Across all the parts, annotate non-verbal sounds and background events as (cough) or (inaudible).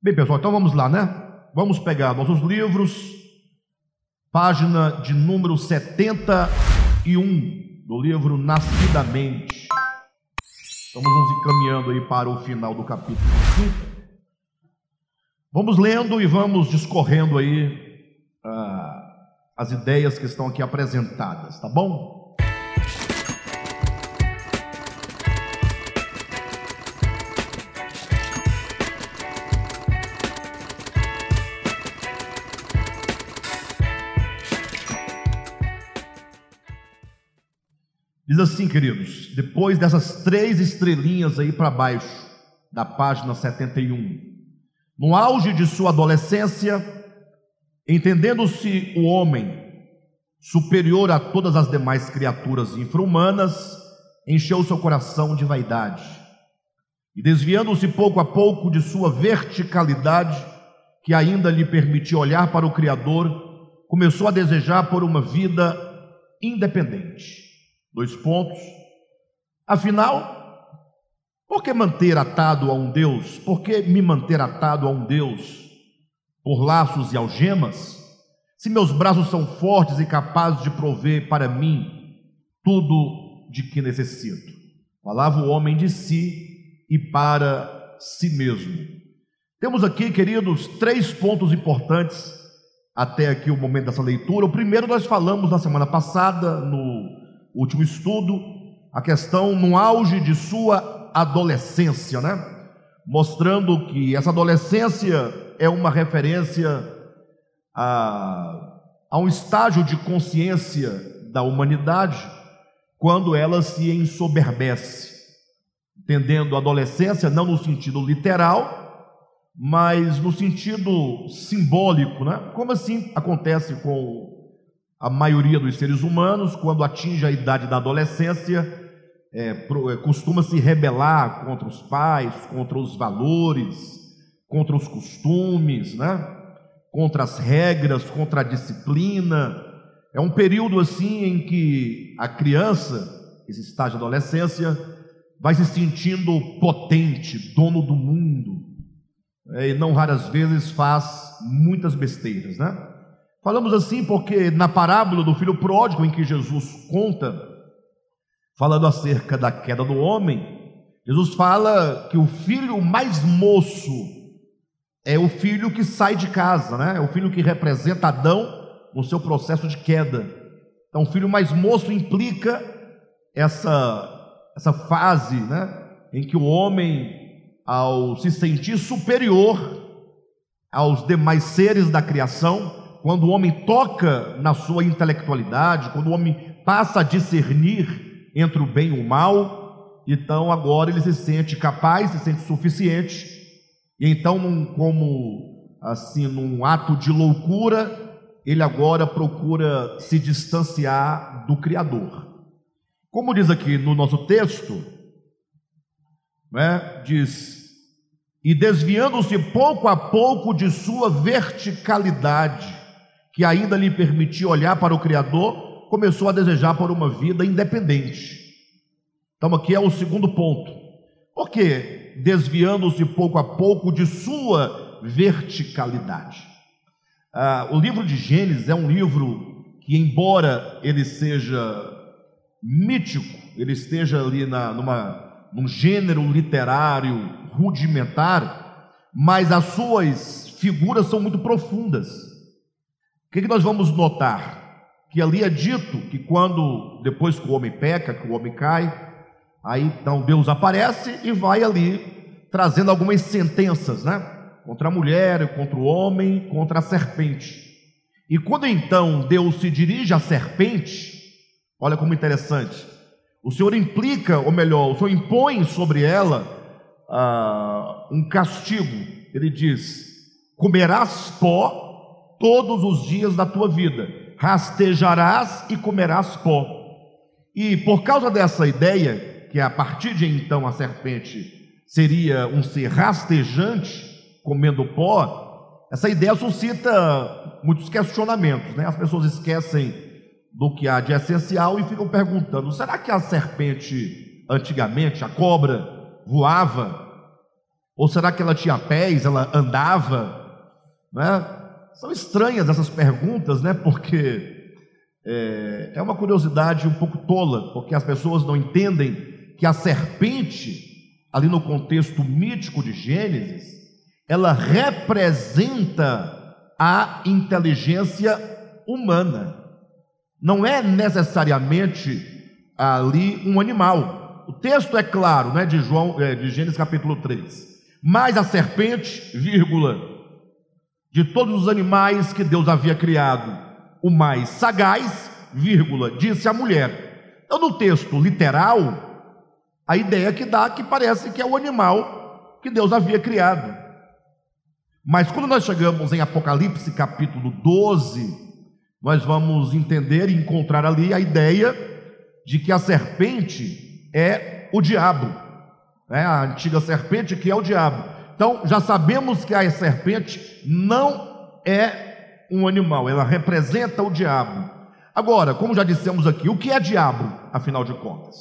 Bem, pessoal, então vamos lá, né? Vamos pegar nossos livros, página de número 71 do livro Nascidamente. Estamos nos encaminhando aí para o final do capítulo 5. Vamos lendo e vamos discorrendo aí ah, as ideias que estão aqui apresentadas, tá bom? Diz assim, queridos, depois dessas três estrelinhas aí para baixo, da página 71, no auge de sua adolescência, entendendo-se o homem superior a todas as demais criaturas infra-humanas, encheu seu coração de vaidade, e desviando-se pouco a pouco de sua verticalidade, que ainda lhe permitia olhar para o Criador, começou a desejar por uma vida independente Dois pontos. Afinal, por que manter atado a um Deus? Por que me manter atado a um Deus por laços e algemas? Se meus braços são fortes e capazes de prover para mim tudo de que necessito. Falava o homem de si e para si mesmo. Temos aqui, queridos, três pontos importantes até aqui o momento dessa leitura. O primeiro nós falamos na semana passada, no último estudo, a questão no auge de sua adolescência, né? Mostrando que essa adolescência é uma referência a, a um estágio de consciência da humanidade quando ela se ensoberbece, entendendo a adolescência não no sentido literal, mas no sentido simbólico, né? Como assim acontece com a maioria dos seres humanos, quando atinge a idade da adolescência, é, é, costuma se rebelar contra os pais, contra os valores, contra os costumes, né? contra as regras, contra a disciplina. É um período assim em que a criança, esse estágio de adolescência, vai se sentindo potente, dono do mundo, é, e não raras vezes faz muitas besteiras, né? Falamos assim porque na parábola do filho pródigo, em que Jesus conta, falando acerca da queda do homem, Jesus fala que o filho mais moço é o filho que sai de casa, né? É o filho que representa Adão no seu processo de queda. Então, o filho mais moço implica essa essa fase, né, em que o homem ao se sentir superior aos demais seres da criação, quando o homem toca na sua intelectualidade, quando o homem passa a discernir entre o bem e o mal, então agora ele se sente capaz, se sente suficiente, e então, como assim, num ato de loucura, ele agora procura se distanciar do Criador. Como diz aqui no nosso texto, né, diz: e desviando-se pouco a pouco de sua verticalidade, que ainda lhe permitia olhar para o Criador, começou a desejar por uma vida independente. Então, aqui é o segundo ponto. Por quê? Desviando-se pouco a pouco de sua verticalidade. Ah, o livro de Gênesis é um livro que, embora ele seja mítico, ele esteja ali na, numa, num gênero literário rudimentar, mas as suas figuras são muito profundas. O que, que nós vamos notar? Que ali é dito que quando, depois que o homem peca, que o homem cai, aí então Deus aparece e vai ali trazendo algumas sentenças, né? Contra a mulher, contra o homem, contra a serpente. E quando então Deus se dirige à serpente, olha como interessante, o Senhor implica, ou melhor, o Senhor impõe sobre ela ah, um castigo. Ele diz: comerás pó todos os dias da tua vida, rastejarás e comerás pó. E por causa dessa ideia, que a partir de então a serpente seria um ser rastejante, comendo pó, essa ideia suscita muitos questionamentos, né? As pessoas esquecem do que há de essencial e ficam perguntando: será que a serpente, antigamente, a cobra, voava? Ou será que ela tinha pés, ela andava? Né? São estranhas essas perguntas, né? Porque é, é uma curiosidade um pouco tola, porque as pessoas não entendem que a serpente, ali no contexto mítico de Gênesis, ela representa a inteligência humana. Não é necessariamente ali um animal. O texto é claro, né, de João, é, de Gênesis capítulo 3. Mas a serpente, vírgula, de todos os animais que Deus havia criado, o mais sagaz, vírgula, disse a mulher. Então, no texto literal, a ideia que dá é que parece que é o animal que Deus havia criado. Mas quando nós chegamos em Apocalipse capítulo 12, nós vamos entender e encontrar ali a ideia de que a serpente é o diabo, é a antiga serpente que é o diabo. Então já sabemos que a serpente não é um animal, ela representa o diabo. Agora, como já dissemos aqui, o que é diabo, afinal de contas?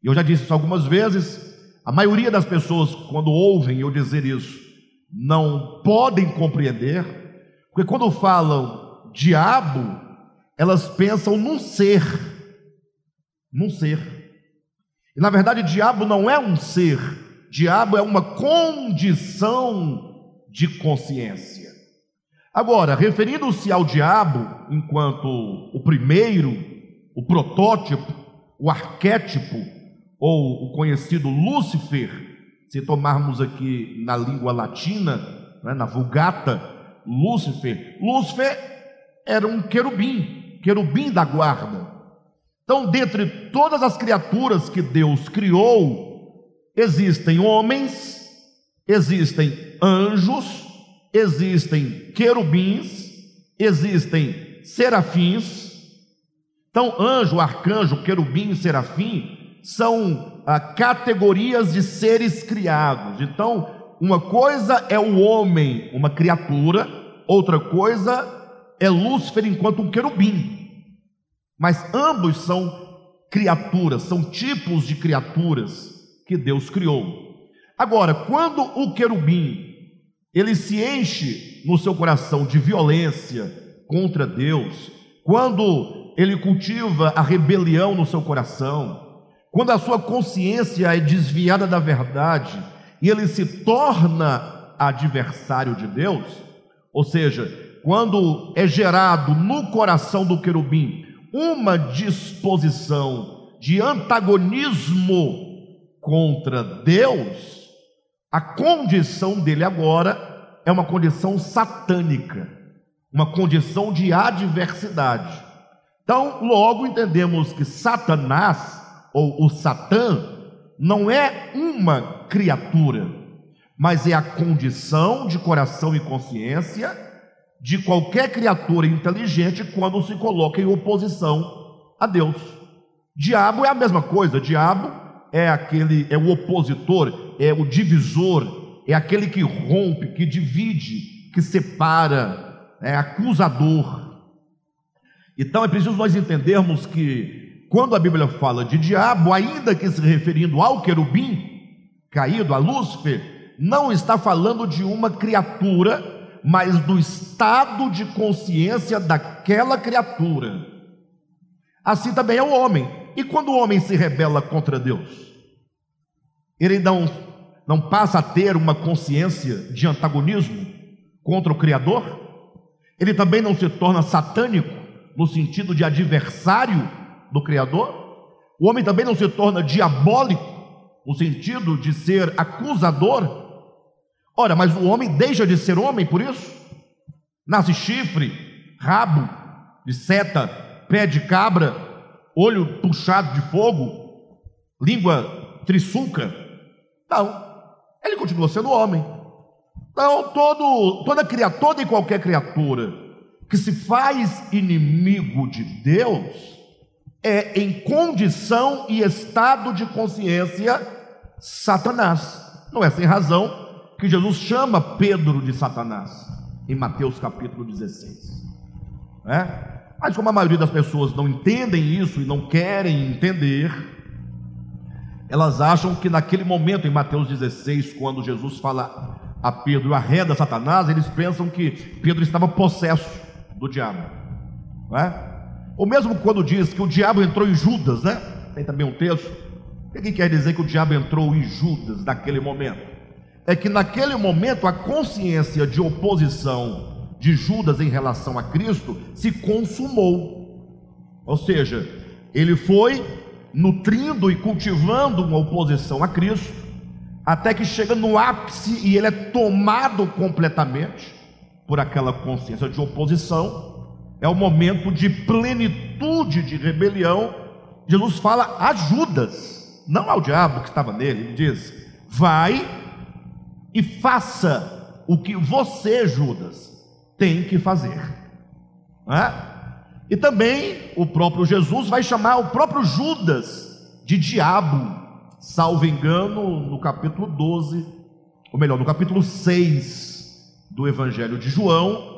Eu já disse isso algumas vezes, a maioria das pessoas, quando ouvem eu dizer isso, não podem compreender, porque quando falam diabo, elas pensam num ser, num ser. E na verdade, diabo não é um ser, diabo é uma condição de consciência. Agora, referindo-se ao diabo enquanto o primeiro, o protótipo, o arquétipo, ou o conhecido Lúcifer, se tomarmos aqui na língua latina, né, na Vulgata, Lúcifer, Lúcifer era um querubim, querubim da guarda. Então, dentre todas as criaturas que Deus criou, existem homens, existem anjos, existem querubins, existem serafins. Então, anjo, arcanjo, querubim serafim são ah, categorias de seres criados. Então, uma coisa é o homem, uma criatura, outra coisa é Lúcifer enquanto um querubim, mas ambos são criaturas, são tipos de criaturas que Deus criou. Agora, quando o querubim ele se enche no seu coração de violência contra Deus, quando ele cultiva a rebelião no seu coração, quando a sua consciência é desviada da verdade e ele se torna adversário de Deus, ou seja, quando é gerado no coração do querubim uma disposição de antagonismo contra Deus, a condição dele agora é uma condição satânica, uma condição de adversidade. Então, logo entendemos que Satanás, ou o Satã, não é uma criatura, mas é a condição de coração e consciência de qualquer criatura inteligente quando se coloca em oposição a Deus. Diabo é a mesma coisa, diabo é aquele é o opositor, é o divisor, é aquele que rompe, que divide, que separa, é acusador. Então é preciso nós entendermos que quando a Bíblia fala de diabo, ainda que se referindo ao querubim caído, a Lúcifer, não está falando de uma criatura mas do estado de consciência daquela criatura. Assim também é o homem. E quando o homem se rebela contra Deus, ele não, não passa a ter uma consciência de antagonismo contra o Criador? Ele também não se torna satânico no sentido de adversário do Criador? O homem também não se torna diabólico no sentido de ser acusador Ora, mas o homem deixa de ser homem por isso? Nasce chifre, rabo de seta, pé de cabra, olho puxado de fogo, língua trissuca. Não, ele continua sendo homem. Então, todo, toda criatura, toda e qualquer criatura que se faz inimigo de Deus é em condição e estado de consciência Satanás. Não é sem razão que Jesus chama Pedro de Satanás, em Mateus capítulo 16. É? Mas como a maioria das pessoas não entendem isso e não querem entender, Elas acham que naquele momento, em Mateus 16, quando Jesus fala a Pedro, arreda Satanás, eles pensam que Pedro estava possesso do diabo. Não é? Ou mesmo quando diz que o diabo entrou em Judas, né? Tem também um texto. O que quer dizer que o diabo entrou em Judas naquele momento? É que naquele momento a consciência de oposição de Judas em relação a Cristo se consumou. Ou seja, ele foi nutrindo e cultivando uma oposição a Cristo, até que chega no ápice e ele é tomado completamente por aquela consciência de oposição. É o momento de plenitude de rebelião. Jesus fala a Judas, não ao diabo que estava nele. Ele diz: Vai e faça o que você, Judas, tem que fazer. É? E também o próprio Jesus vai chamar o próprio Judas de diabo, salvo engano, no capítulo 12, ou melhor, no capítulo 6 do Evangelho de João.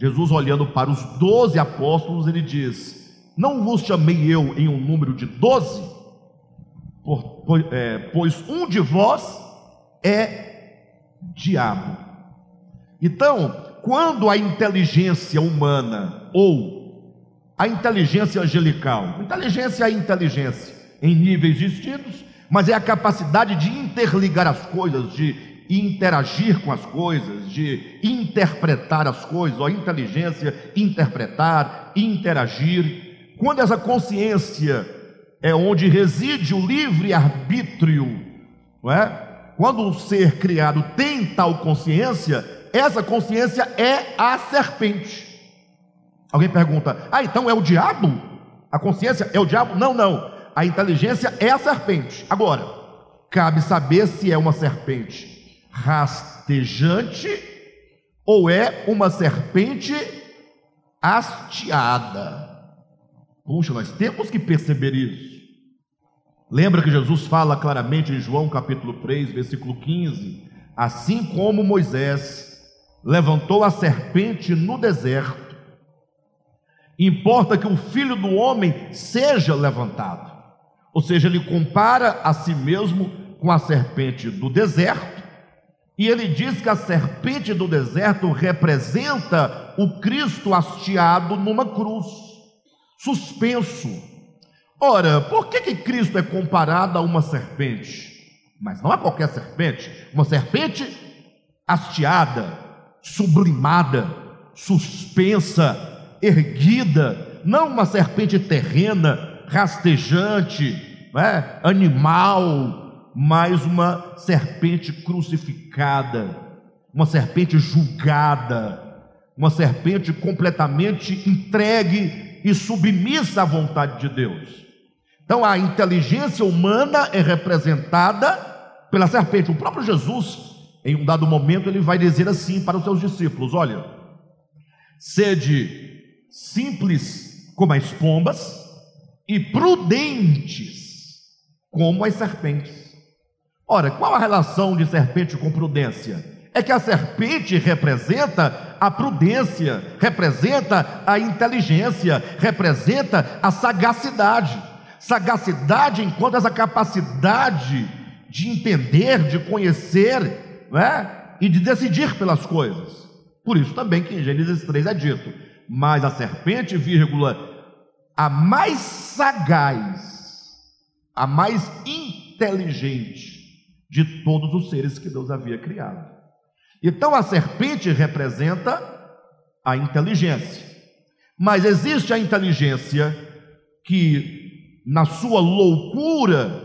Jesus, olhando para os doze apóstolos, ele diz: Não vos chamei eu em um número de doze, é, pois um de vós é diabo. Então, quando a inteligência humana ou a inteligência angelical. Inteligência é inteligência em níveis distintos, mas é a capacidade de interligar as coisas, de interagir com as coisas, de interpretar as coisas, a inteligência, interpretar, interagir. Quando essa consciência é onde reside o livre arbítrio, não é? Quando o ser criado tem tal consciência, essa consciência é a serpente. Alguém pergunta: ah, então é o diabo? A consciência é o diabo? Não, não. A inteligência é a serpente. Agora, cabe saber se é uma serpente rastejante ou é uma serpente hasteada. Puxa, nós temos que perceber isso. Lembra que Jesus fala claramente em João capítulo 3, versículo 15: Assim como Moisés levantou a serpente no deserto, Importa que o filho do homem seja levantado. Ou seja, ele compara a si mesmo com a serpente do deserto, e ele diz que a serpente do deserto representa o Cristo hasteado numa cruz, suspenso. Ora, por que, que Cristo é comparado a uma serpente? Mas não a qualquer serpente, uma serpente hasteada, sublimada, suspensa, erguida, não uma serpente terrena, rastejante, né, animal, mas uma serpente crucificada, uma serpente julgada, uma serpente completamente entregue e submissa à vontade de Deus. Então a inteligência humana é representada pela serpente. O próprio Jesus, em um dado momento, ele vai dizer assim para os seus discípulos: Olha, sede simples como as pombas e prudentes como as serpentes. Ora, qual a relação de serpente com prudência? É que a serpente representa a prudência, representa a inteligência, representa a sagacidade. Sagacidade enquanto essa capacidade de entender, de conhecer né? e de decidir pelas coisas. Por isso também que em Gênesis 3 é dito: mas a serpente, vírgula, a mais sagaz, a mais inteligente de todos os seres que Deus havia criado. Então a serpente representa a inteligência. Mas existe a inteligência que, na sua loucura,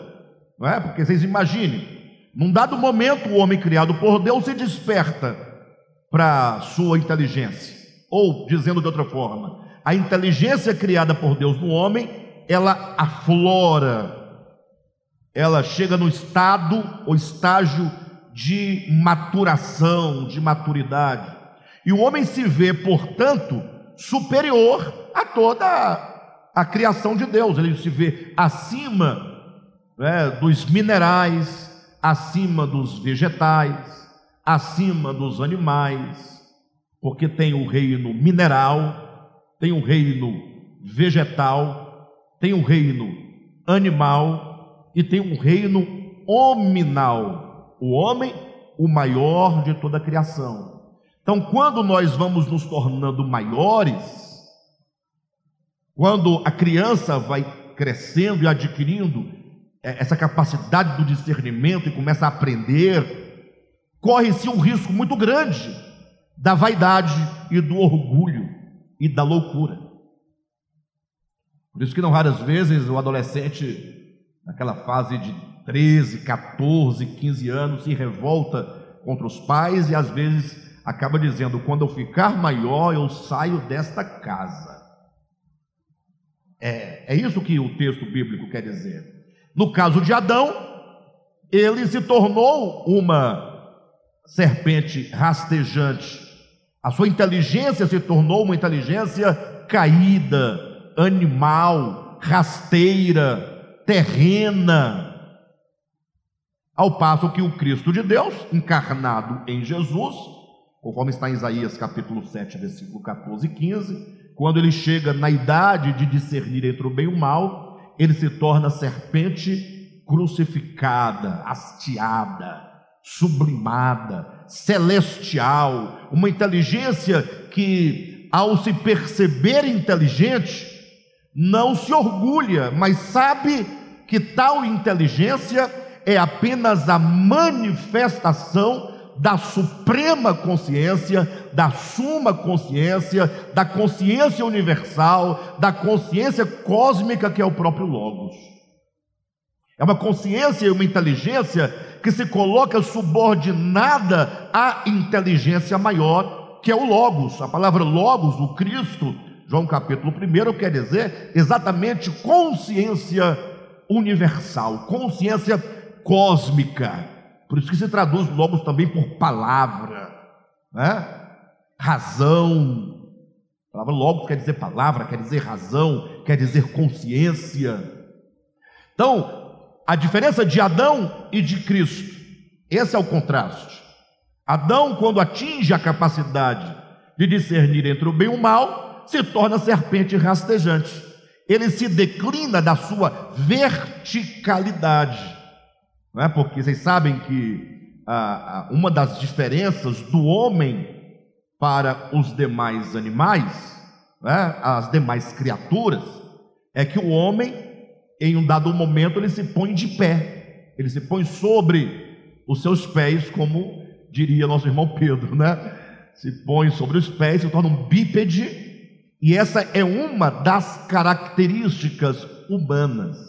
não é? porque vocês imaginem, num dado momento o homem criado por Deus se desperta para sua inteligência. Ou, dizendo de outra forma, a inteligência criada por Deus no homem, ela aflora, ela chega no estado ou estágio de maturação, de maturidade. E o homem se vê, portanto, superior a toda a, a criação de Deus, ele se vê acima né, dos minerais, acima dos vegetais, acima dos animais porque tem o reino mineral, tem o reino vegetal, tem o reino animal e tem um reino hominal. O homem, o maior de toda a criação. Então, quando nós vamos nos tornando maiores, quando a criança vai crescendo e adquirindo essa capacidade do discernimento e começa a aprender, corre-se um risco muito grande da vaidade e do orgulho e da loucura. Por isso que não raras vezes o adolescente, naquela fase de 13, 14, 15 anos, se revolta contra os pais e às vezes acaba dizendo: quando eu ficar maior, eu saio desta casa. É, é isso que o texto bíblico quer dizer. No caso de Adão, ele se tornou uma serpente rastejante. A sua inteligência se tornou uma inteligência caída, animal, rasteira, terrena. Ao passo que o Cristo de Deus, encarnado em Jesus, conforme está em Isaías capítulo 7, versículo 14 e 15, quando ele chega na idade de discernir entre o bem e o mal, ele se torna serpente crucificada, hasteada, sublimada, celestial, uma inteligência que, ao se perceber inteligente, não se orgulha, mas sabe que tal inteligência é apenas a manifestação da suprema consciência, da suma consciência, da consciência universal, da consciência cósmica que é o próprio Logos. É uma consciência e uma inteligência que se coloca subordinada à inteligência maior, que é o Logos. A palavra Logos, o Cristo, João capítulo 1, quer dizer exatamente consciência universal, consciência cósmica. Por isso que se traduz logos também por palavra, né? razão. A palavra logos quer dizer palavra, quer dizer razão, quer dizer consciência. Então, a diferença de Adão e de Cristo, esse é o contraste. Adão, quando atinge a capacidade de discernir entre o bem e o mal, se torna serpente rastejante. Ele se declina da sua verticalidade. Não é? Porque vocês sabem que ah, uma das diferenças do homem para os demais animais, né, as demais criaturas, é que o homem, em um dado momento, ele se põe de pé, ele se põe sobre os seus pés, como diria nosso irmão Pedro, né? Se põe sobre os pés, se torna um bípede, e essa é uma das características humanas: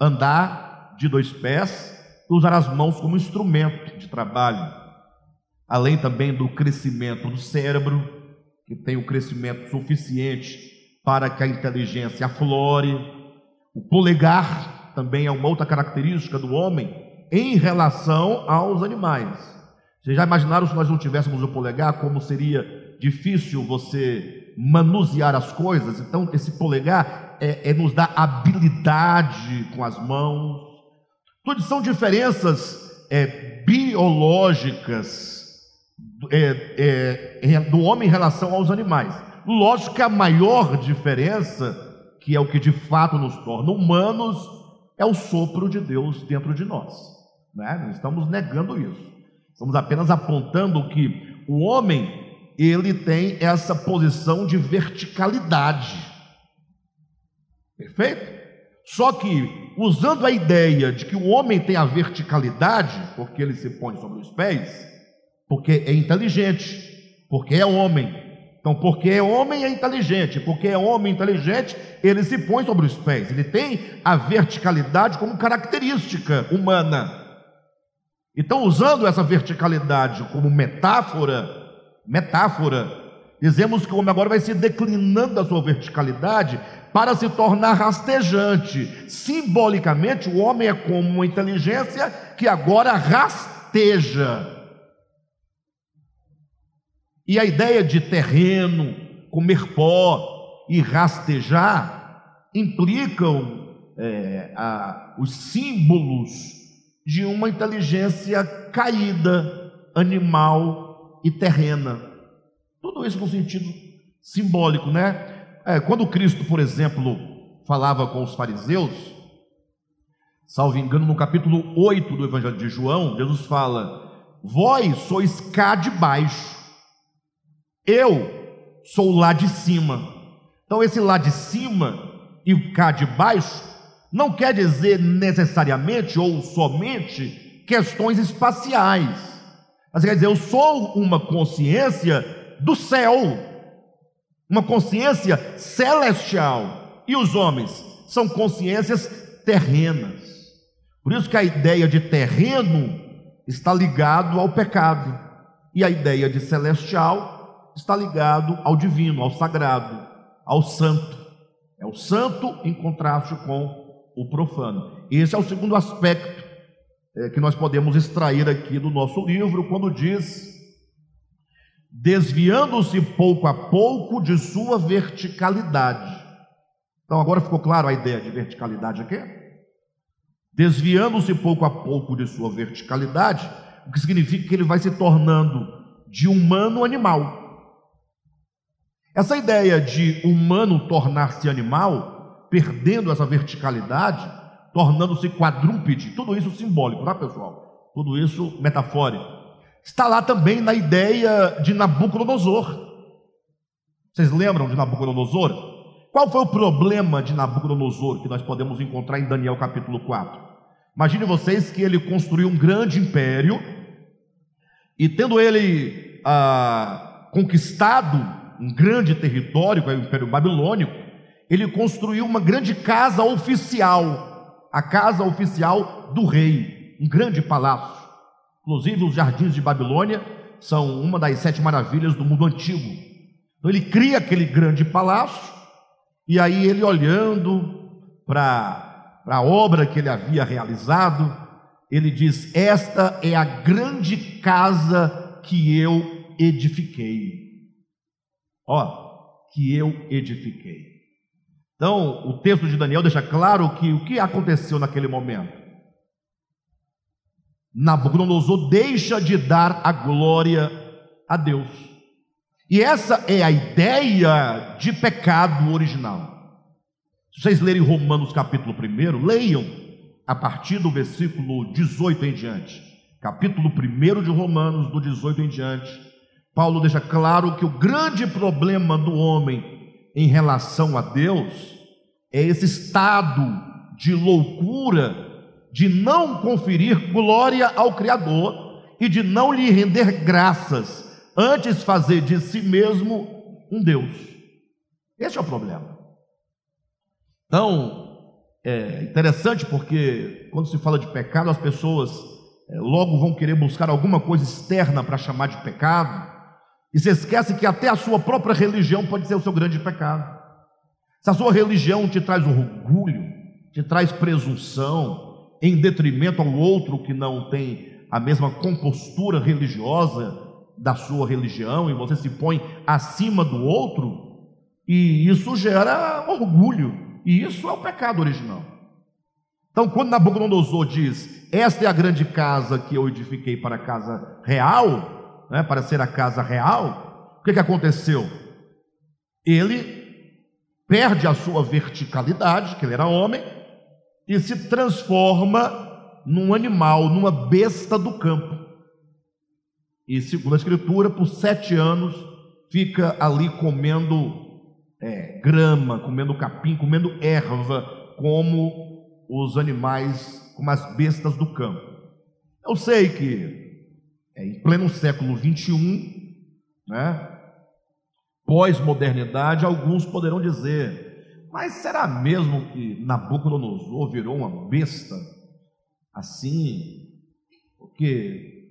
andar de dois pés usar as mãos como instrumento de trabalho, além também do crescimento do cérebro, que tem o crescimento suficiente para que a inteligência aflore. O polegar também é uma outra característica do homem em relação aos animais. Vocês já imaginaram se nós não tivéssemos o polegar, como seria difícil você manusear as coisas? Então, esse polegar é, é nos dá habilidade com as mãos, tudo são diferenças é, biológicas é, é, do homem em relação aos animais. Lógico que a maior diferença, que é o que de fato nos torna humanos, é o sopro de Deus dentro de nós. Né? Não estamos negando isso. Estamos apenas apontando que o homem ele tem essa posição de verticalidade. Perfeito? Só que, usando a ideia de que o homem tem a verticalidade, porque ele se põe sobre os pés, porque é inteligente, porque é homem. Então, porque é homem é inteligente, porque é homem inteligente, ele se põe sobre os pés. Ele tem a verticalidade como característica humana. Então, usando essa verticalidade como metáfora, metáfora, dizemos que o homem agora vai se declinando da sua verticalidade para se tornar rastejante. Simbolicamente, o homem é como uma inteligência que agora rasteja. E a ideia de terreno, comer pó e rastejar implicam é, a, os símbolos de uma inteligência caída, animal e terrena. Tudo isso no sentido simbólico, né? É, quando Cristo, por exemplo, falava com os fariseus, salvo engano, no capítulo 8 do Evangelho de João, Jesus fala: Vós sois cá de baixo, eu sou lá de cima. Então, esse lá de cima e cá de baixo não quer dizer necessariamente ou somente questões espaciais, mas quer dizer, eu sou uma consciência do céu, uma consciência celestial, e os homens são consciências terrenas. Por isso que a ideia de terreno está ligado ao pecado e a ideia de celestial está ligado ao divino, ao sagrado, ao santo. É o santo em contraste com o profano. Esse é o segundo aspecto é, que nós podemos extrair aqui do nosso livro, quando diz: desviando-se pouco a pouco de sua verticalidade. Então, agora ficou claro a ideia de verticalidade aqui? Desviando-se pouco a pouco de sua verticalidade, o que significa que ele vai se tornando de humano animal. Essa ideia de humano tornar-se animal perdendo essa verticalidade, tornando-se quadrúpede, tudo isso simbólico, tá pessoal? Tudo isso metafórico. Está lá também na ideia de Nabucodonosor. Vocês lembram de Nabucodonosor? Qual foi o problema de Nabucodonosor que nós podemos encontrar em Daniel capítulo 4? Imagine vocês que ele construiu um grande império e tendo ele ah, conquistado um grande território, que é o Império Babilônico, ele construiu uma grande casa oficial, a casa oficial do rei, um grande palácio. Inclusive, os jardins de Babilônia são uma das sete maravilhas do mundo antigo. Então, ele cria aquele grande palácio, e aí ele olhando para a obra que ele havia realizado, ele diz: Esta é a grande casa que eu edifiquei. Ó, que eu edifiquei. Então, o texto de Daniel deixa claro que o que aconteceu naquele momento? Nabucodonosor deixa de dar a glória a Deus. E essa é a ideia de pecado original. Se vocês lerem Romanos capítulo 1, leiam a partir do versículo 18 em diante. Capítulo 1 de Romanos, do 18 em diante. Paulo deixa claro que o grande problema do homem em relação a Deus é esse estado de loucura de não conferir glória ao Criador e de não lhe render graças, antes fazer de si mesmo um Deus. Esse é o problema. Então, é interessante porque quando se fala de pecado, as pessoas é, logo vão querer buscar alguma coisa externa para chamar de pecado, e se esquece que até a sua própria religião pode ser o seu grande pecado. Se a sua religião te traz orgulho, te traz presunção, em detrimento ao outro que não tem a mesma compostura religiosa da sua religião, e você se põe acima do outro, e isso gera orgulho, e isso é o pecado original. Então, quando Nabucodonosor diz: Esta é a grande casa que eu edifiquei para a casa real, né, para ser a casa real, o que, que aconteceu? Ele perde a sua verticalidade, que ele era homem, e se transforma num animal, numa besta do campo. E segundo a Escritura, por sete anos fica ali comendo é, grama, comendo capim, comendo erva, como os animais, como as bestas do campo. Eu sei que é, em pleno século 21, né? Pós-modernidade, alguns poderão dizer, mas será mesmo que Nabucodonosor virou uma besta assim? Porque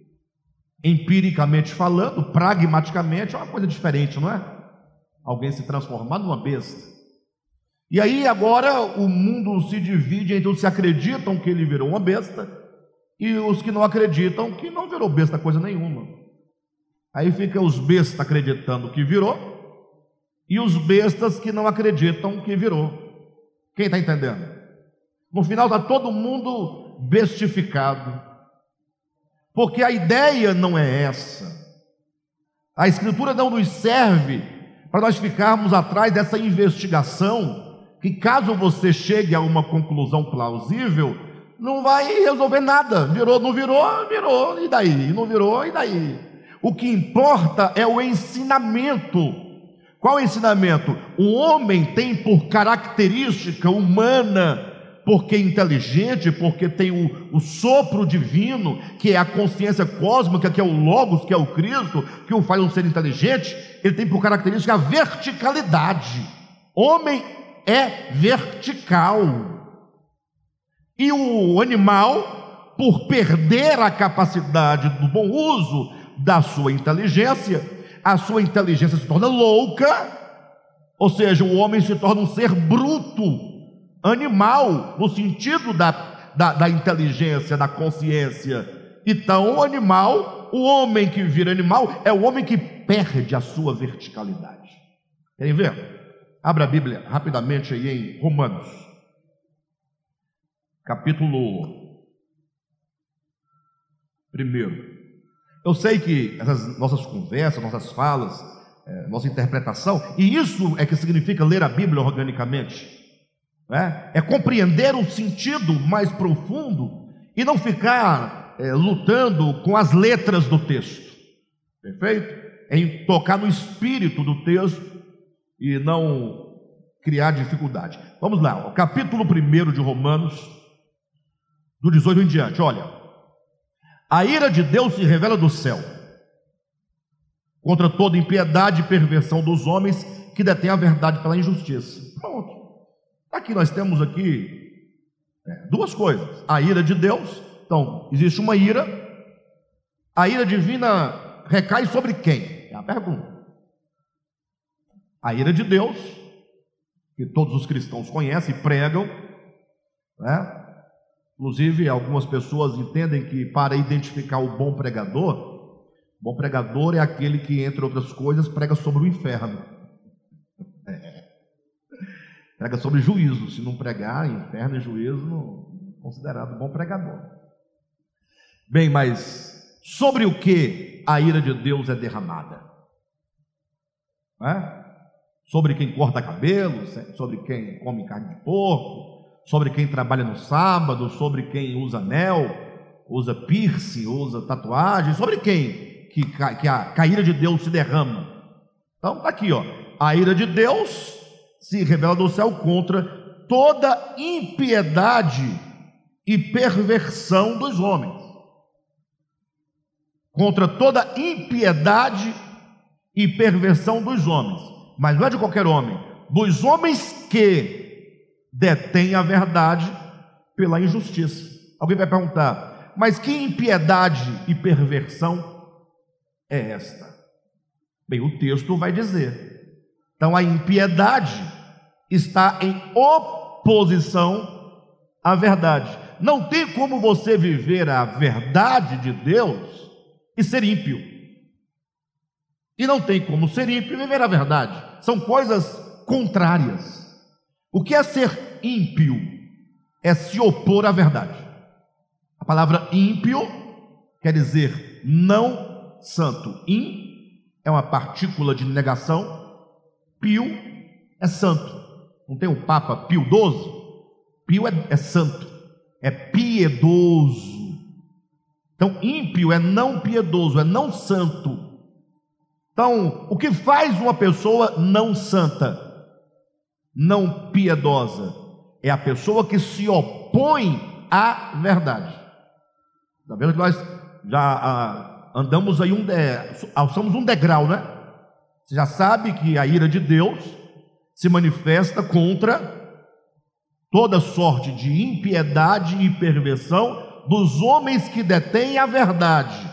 empiricamente falando, pragmaticamente é uma coisa diferente, não é? Alguém se transformar numa besta. E aí agora o mundo se divide entre os que acreditam que ele virou uma besta e os que não acreditam que não virou besta coisa nenhuma. Aí fica os bestas acreditando que virou e os bestas que não acreditam que virou. Quem está entendendo? No final está todo mundo bestificado, porque a ideia não é essa. A Escritura não nos serve para nós ficarmos atrás dessa investigação, que caso você chegue a uma conclusão plausível, não vai resolver nada. Virou, não virou, virou, e daí? Não virou, e daí? O que importa é o ensinamento. Qual é o ensinamento? O homem tem por característica humana, porque é inteligente, porque tem o, o, sopro divino, que é a consciência cósmica, que é o Logos, que é o Cristo, que o faz um ser inteligente, ele tem por característica a verticalidade. Homem é vertical. E o animal, por perder a capacidade do bom uso da sua inteligência, a sua inteligência se torna louca, ou seja, o homem se torna um ser bruto, animal, no sentido da, da, da inteligência, da consciência. Então, o animal, o homem que vira animal, é o homem que perde a sua verticalidade. Querem ver? Abra a Bíblia rapidamente aí em Romanos capítulo 1. Eu sei que essas nossas conversas, nossas falas, é, nossa interpretação, e isso é que significa ler a Bíblia organicamente, né? é compreender o sentido mais profundo e não ficar é, lutando com as letras do texto, perfeito? É tocar no espírito do texto e não criar dificuldade. Vamos lá, o capítulo 1 de Romanos do 18 em diante, olha. A ira de Deus se revela do céu contra toda impiedade e perversão dos homens que detêm a verdade pela injustiça. Pronto. Aqui nós temos aqui é, duas coisas. A ira de Deus, então, existe uma ira. A ira divina recai sobre quem? É a pergunta. A ira de Deus, que todos os cristãos conhecem e pregam, né? Inclusive, algumas pessoas entendem que para identificar o bom pregador, bom pregador é aquele que, entre outras coisas, prega sobre o inferno. É. Prega sobre juízo. Se não pregar, inferno e juízo, não considerado bom pregador. Bem, mas sobre o que a ira de Deus é derramada? É? Sobre quem corta cabelo, sobre quem come carne de porco, sobre quem trabalha no sábado, sobre quem usa anel, usa piercing, usa tatuagem, sobre quem que, que a, a ira de Deus se derrama. Então está aqui, ó. A ira de Deus se revela do céu contra toda impiedade e perversão dos homens. Contra toda impiedade e perversão dos homens. Mas não é de qualquer homem, dos homens que detém a verdade pela injustiça. Alguém vai perguntar, mas que impiedade e perversão é esta? Bem, o texto vai dizer. Então a impiedade está em oposição à verdade. Não tem como você viver a verdade de Deus e ser ímpio. E não tem como ser ímpio e viver a verdade. São coisas contrárias. O que é ser ímpio? É se opor à verdade. A palavra ímpio quer dizer não santo. Im é uma partícula de negação, pio é santo. Não tem o Papa Pio XII? Pio é, é santo, é piedoso. Então, ímpio é não piedoso, é não santo. Então, o que faz uma pessoa não santa? Não piedosa é a pessoa que se opõe à verdade. Está vendo que nós já ah, andamos aí um, de, alçamos um degrau, né? Você já sabe que a ira de Deus se manifesta contra toda sorte de impiedade e perversão dos homens que detêm a verdade,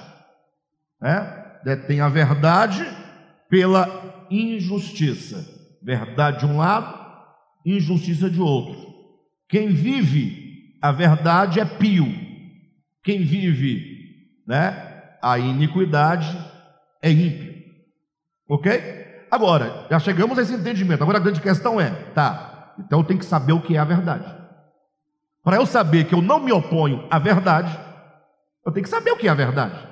né? Detêm a verdade pela injustiça. Verdade de um lado, injustiça de outro. Quem vive a verdade é pio. Quem vive, né, a iniquidade é ímpio. OK? Agora, já chegamos a esse entendimento. Agora a grande questão é, tá, então eu tenho que saber o que é a verdade. Para eu saber que eu não me oponho à verdade, eu tenho que saber o que é a verdade.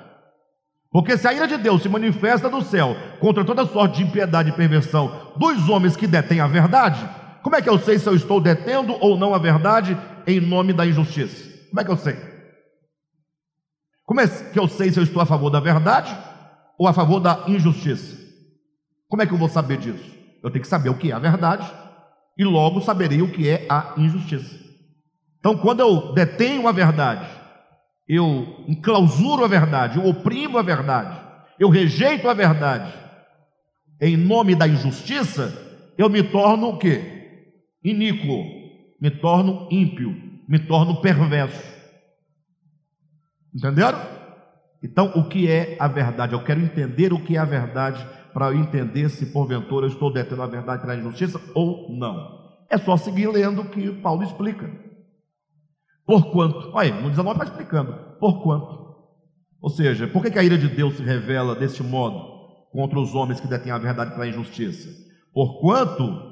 Porque se a ira de Deus se manifesta do céu contra toda sorte de impiedade e perversão dos homens que detêm a verdade, como é que eu sei se eu estou detendo ou não a verdade em nome da injustiça? Como é que eu sei? Como é que eu sei se eu estou a favor da verdade ou a favor da injustiça? Como é que eu vou saber disso? Eu tenho que saber o que é a verdade e logo saberei o que é a injustiça. Então, quando eu detenho a verdade, eu enclausuro a verdade, eu oprimo a verdade, eu rejeito a verdade, em nome da injustiça, eu me torno o quê? Iníquo, me torno ímpio, me torno perverso. Entenderam? Então, o que é a verdade? Eu quero entender o que é a verdade para eu entender se porventura eu estou detendo a verdade pela injustiça ou não. É só seguir lendo o que Paulo explica. Por quanto? Olha, no 19 está explicando. Por quanto? Ou seja, por que, a ira de Deus se revela deste modo contra os homens que detêm a verdade pela injustiça? Por quanto,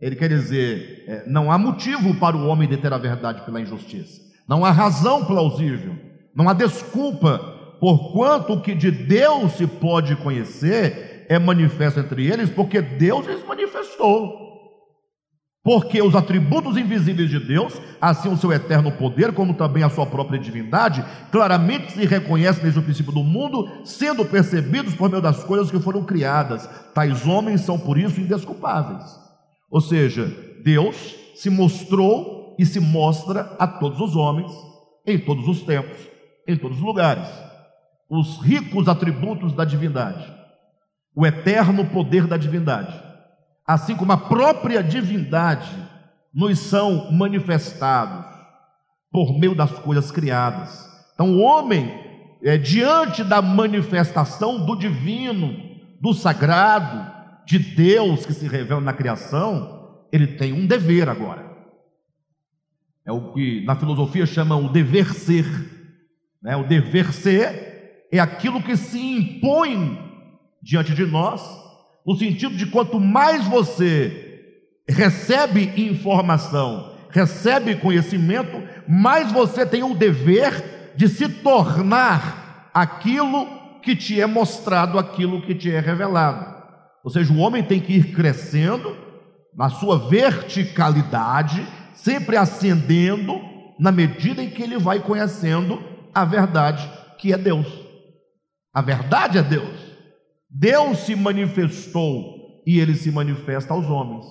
ele quer dizer, é, não há motivo para o homem deter a verdade pela injustiça. Não há razão plausível. Não há desculpa. Por quanto o que de Deus se pode conhecer é manifesto entre eles, porque Deus lhes manifestou. Porque os atributos invisíveis de Deus, assim o seu eterno poder, como também a sua própria divindade, claramente se reconhecem desde o princípio do mundo, sendo percebidos por meio das coisas que foram criadas. Tais homens são por isso indesculpáveis. Ou seja, Deus se mostrou e se mostra a todos os homens, em todos os tempos, em todos os lugares. Os ricos atributos da divindade, o eterno poder da divindade assim como a própria divindade, nos são manifestados por meio das coisas criadas. Então, o homem, é, diante da manifestação do divino, do sagrado, de Deus que se revela na criação, ele tem um dever agora. É o que na filosofia chamam o dever ser. Né? O dever ser é aquilo que se impõe diante de nós no sentido de quanto mais você recebe informação, recebe conhecimento, mais você tem o dever de se tornar aquilo que te é mostrado, aquilo que te é revelado. Ou seja, o homem tem que ir crescendo na sua verticalidade, sempre ascendendo na medida em que ele vai conhecendo a verdade que é Deus. A verdade é Deus. Deus se manifestou e ele se manifesta aos homens.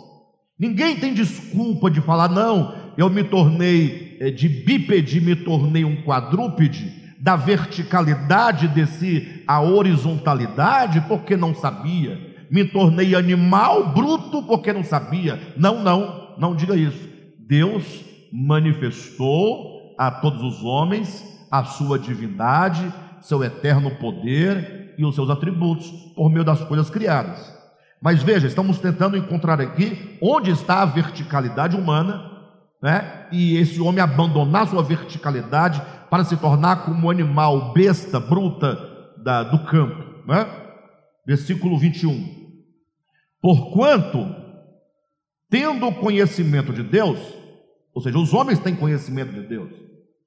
Ninguém tem desculpa de falar, não, eu me tornei eh, de bípede, me tornei um quadrúpede, da verticalidade desci a horizontalidade porque não sabia, me tornei animal bruto porque não sabia. Não, não, não diga isso. Deus manifestou a todos os homens a sua divindade, seu eterno poder e os seus atributos por meio das coisas criadas. Mas veja, estamos tentando encontrar aqui onde está a verticalidade humana, né? E esse homem abandonar sua verticalidade para se tornar como um animal besta, bruta da, do campo, né? Versículo 21. Porquanto, tendo conhecimento de Deus, ou seja, os homens têm conhecimento de Deus,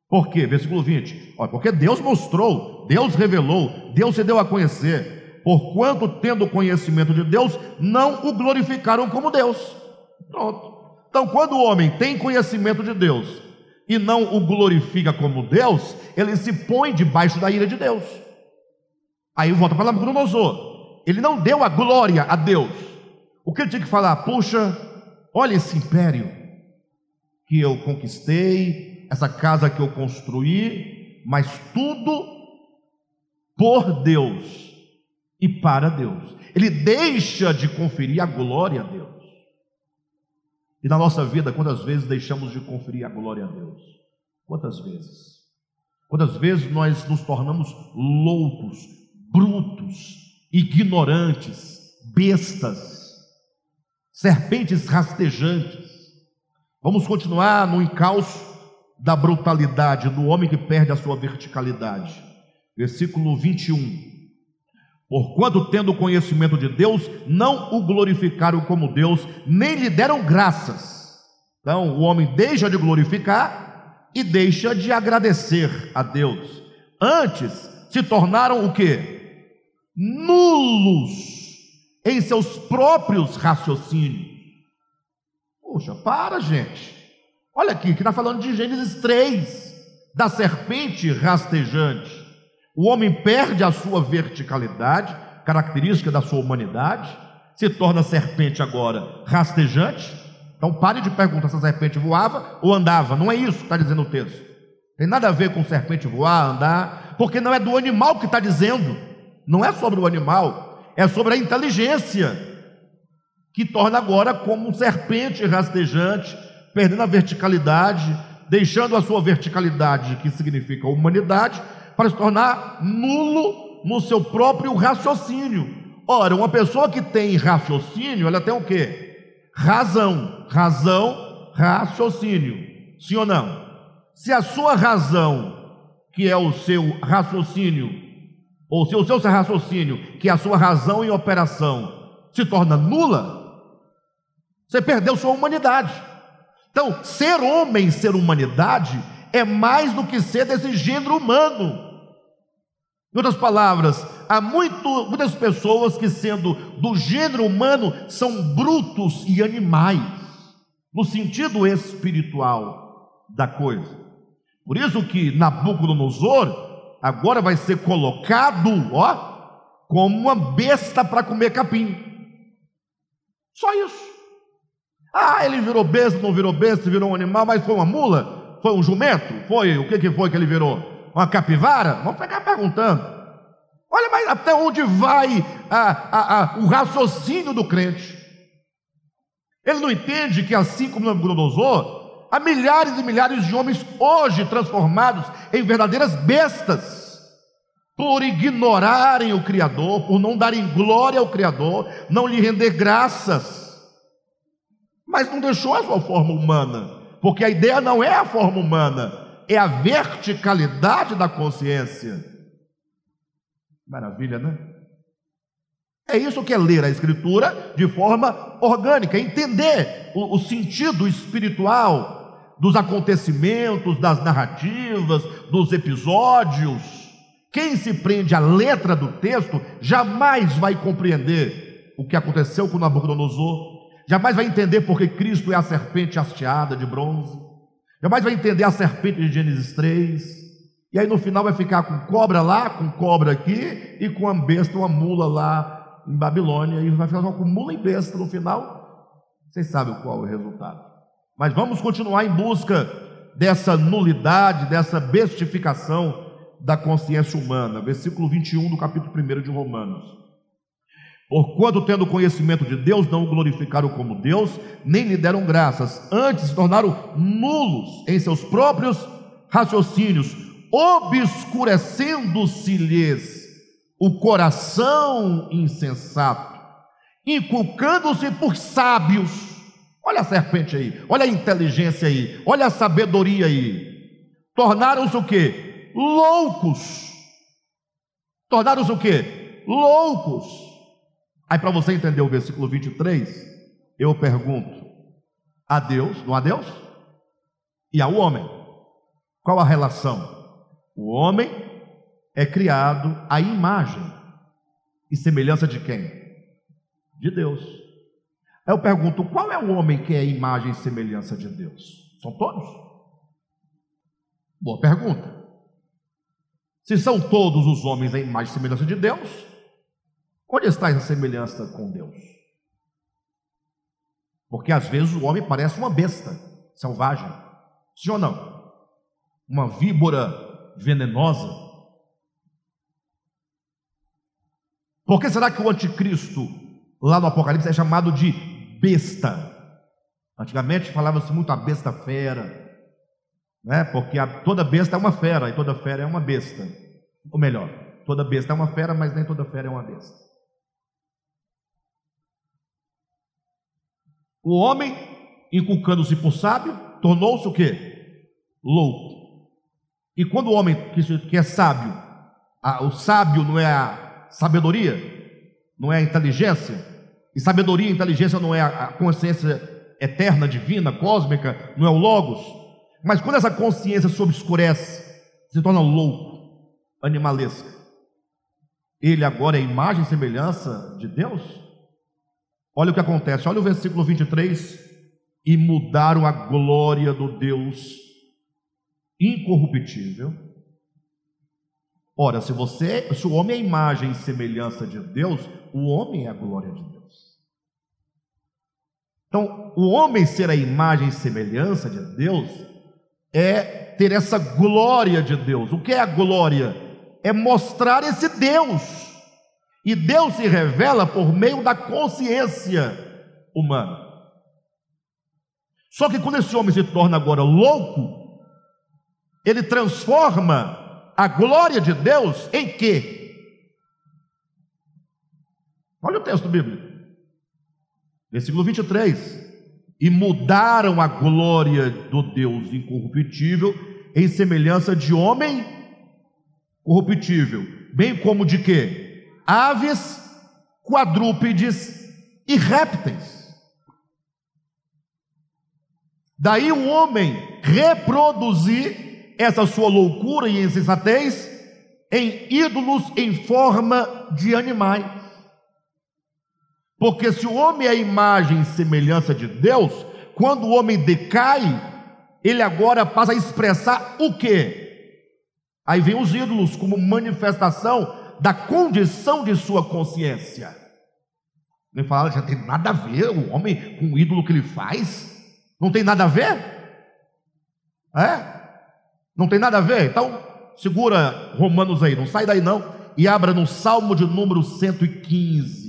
por quê? Versículo 20. Olha, porque Deus mostrou, Deus revelou, Deus se deu a conhecer. Porquanto, tendo conhecimento de Deus, não o glorificaram como Deus. Pronto. Então, quando o homem tem conhecimento de Deus e não o glorifica como Deus, ele se põe debaixo da ira de Deus. Aí volta para Nabucodonosor. Ele não deu a glória a Deus. O que ele tinha que falar? Puxa, olha esse império que eu conquistei, essa casa que eu construí, mas tudo por Deus e para Deus. Ele deixa de conferir a glória a Deus. E na nossa vida, quantas vezes deixamos de conferir a glória a Deus? Quantas vezes? Quantas vezes nós nos tornamos loucos, brutos, ignorantes, bestas, serpentes rastejantes? Vamos continuar no encalço da brutalidade do homem que perde a sua verticalidade. Versículo 21. Porquanto, tendo conhecimento de Deus, não o glorificaram como Deus, nem lhe deram graças. Então, o homem deixa de glorificar e deixa de agradecer a Deus. Antes, se tornaram o que? Nulos em seus próprios raciocínios. Puxa, para, gente. Olha aqui, que está falando de Gênesis 3. da serpente rastejante. O homem perde a sua verticalidade, característica da sua humanidade, se torna serpente agora rastejante. Então pare de perguntar se a serpente voava ou andava. Não é isso que está dizendo o texto. Tem nada a ver com serpente voar, andar, porque não é do animal que está dizendo. Não é sobre o animal, é sobre a inteligência que torna agora como um serpente rastejante, perdendo a verticalidade, deixando a sua verticalidade, que significa humanidade, para se tornar nulo no seu próprio raciocínio. Ora, uma pessoa que tem raciocínio, ela tem o quê? Razão. Razão, raciocínio. Sim ou não? Se a sua razão, que é o seu raciocínio, ou se o seu raciocínio, que é a sua razão em operação, se torna nula, você perdeu sua humanidade. Então, ser homem, ser humanidade, é mais do que ser desse gênero humano. Em outras palavras, há muito, muitas pessoas que, sendo do gênero humano, são brutos e animais, no sentido espiritual da coisa. Por isso que Nabucodonosor agora vai ser colocado, ó, como uma besta para comer capim. Só isso. Ah, ele virou besta, não virou besta, virou um animal, mas foi uma mula? Foi um jumento? Foi? O que, que foi que ele virou? Uma capivara? Vamos ficar perguntando. Olha, mas até onde vai a, a, a, o raciocínio do crente? Ele não entende que, assim como Nabucodonosor, há milhares e milhares de homens hoje transformados em verdadeiras bestas, por ignorarem o Criador, por não darem glória ao Criador, não lhe render graças mas não deixou a sua forma humana, porque a ideia não é a forma humana, é a verticalidade da consciência. Maravilha, né? É isso que é ler a Escritura de forma orgânica, entender o, o sentido espiritual dos acontecimentos, das narrativas, dos episódios. Quem se prende à letra do texto jamais vai compreender o que aconteceu com Nabucodonosor, jamais vai entender porque Cristo é a serpente hasteada de bronze, jamais vai entender a serpente de Gênesis 3, e aí no final vai ficar com cobra lá, com cobra aqui, e com a besta, uma mula lá em Babilônia, e vai ficar só com mula e besta no final. Vocês sabem qual é o resultado. Mas vamos continuar em busca dessa nulidade, dessa bestificação da consciência humana. Versículo 21 do capítulo 1 de Romanos. Porquanto, tendo conhecimento de Deus, não o glorificaram como Deus, nem lhe deram graças, antes se tornaram nulos em seus próprios raciocínios, obscurecendo-se-lhes o coração insensato, inculcando-se por sábios. Olha a serpente aí, olha a inteligência aí, olha a sabedoria aí. Tornaram-se o que? Loucos. Tornaram-se o que? Loucos Aí, para você entender o versículo 23, eu pergunto: a Deus, não a Deus? E ao homem? Qual a relação? O homem é criado à imagem e semelhança de quem? De Deus. Aí eu pergunto: qual é o homem que é a imagem e semelhança de Deus? São todos? Boa pergunta. Se são todos os homens a imagem e semelhança de Deus, Onde está essa semelhança com Deus? Porque às vezes o homem parece uma besta selvagem, sim ou não? Uma víbora venenosa. Por que será que o anticristo, lá no Apocalipse, é chamado de besta? Antigamente falava-se muito a besta fera, né? porque a, toda besta é uma fera e toda fera é uma besta. Ou melhor, toda besta é uma fera, mas nem toda fera é uma besta. O homem, inculcando-se por sábio, tornou-se o quê? Louco. E quando o homem que é sábio, o sábio não é a sabedoria, não é a inteligência, e sabedoria e inteligência não é a consciência eterna, divina, cósmica, não é o Logos. Mas quando essa consciência se obscurece, se torna louco, animalesca, ele agora é imagem e semelhança de Deus? Olha o que acontece, olha o versículo 23. E mudaram a glória do Deus incorruptível. Ora, se você, se o homem é imagem e semelhança de Deus, o homem é a glória de Deus. Então, o homem ser a imagem e semelhança de Deus é ter essa glória de Deus. O que é a glória? É mostrar esse Deus. E Deus se revela por meio da consciência humana. Só que quando esse homem se torna agora louco, ele transforma a glória de Deus em quê? Olha o texto bíblico. Versículo 23. E mudaram a glória do Deus incorruptível em semelhança de homem corruptível, bem como de quê? Aves, quadrúpedes e répteis. Daí o homem reproduzir essa sua loucura e insensatez em ídolos em forma de animais. Porque se o homem é a imagem e semelhança de Deus, quando o homem decai, ele agora passa a expressar o quê? Aí vem os ídolos como manifestação da condição de sua consciência. Ele fala, já tem nada a ver o homem com o ídolo que ele faz. Não tem nada a ver? É? Não tem nada a ver? Então, segura Romanos aí, não sai daí não, e abra no Salmo de número 115.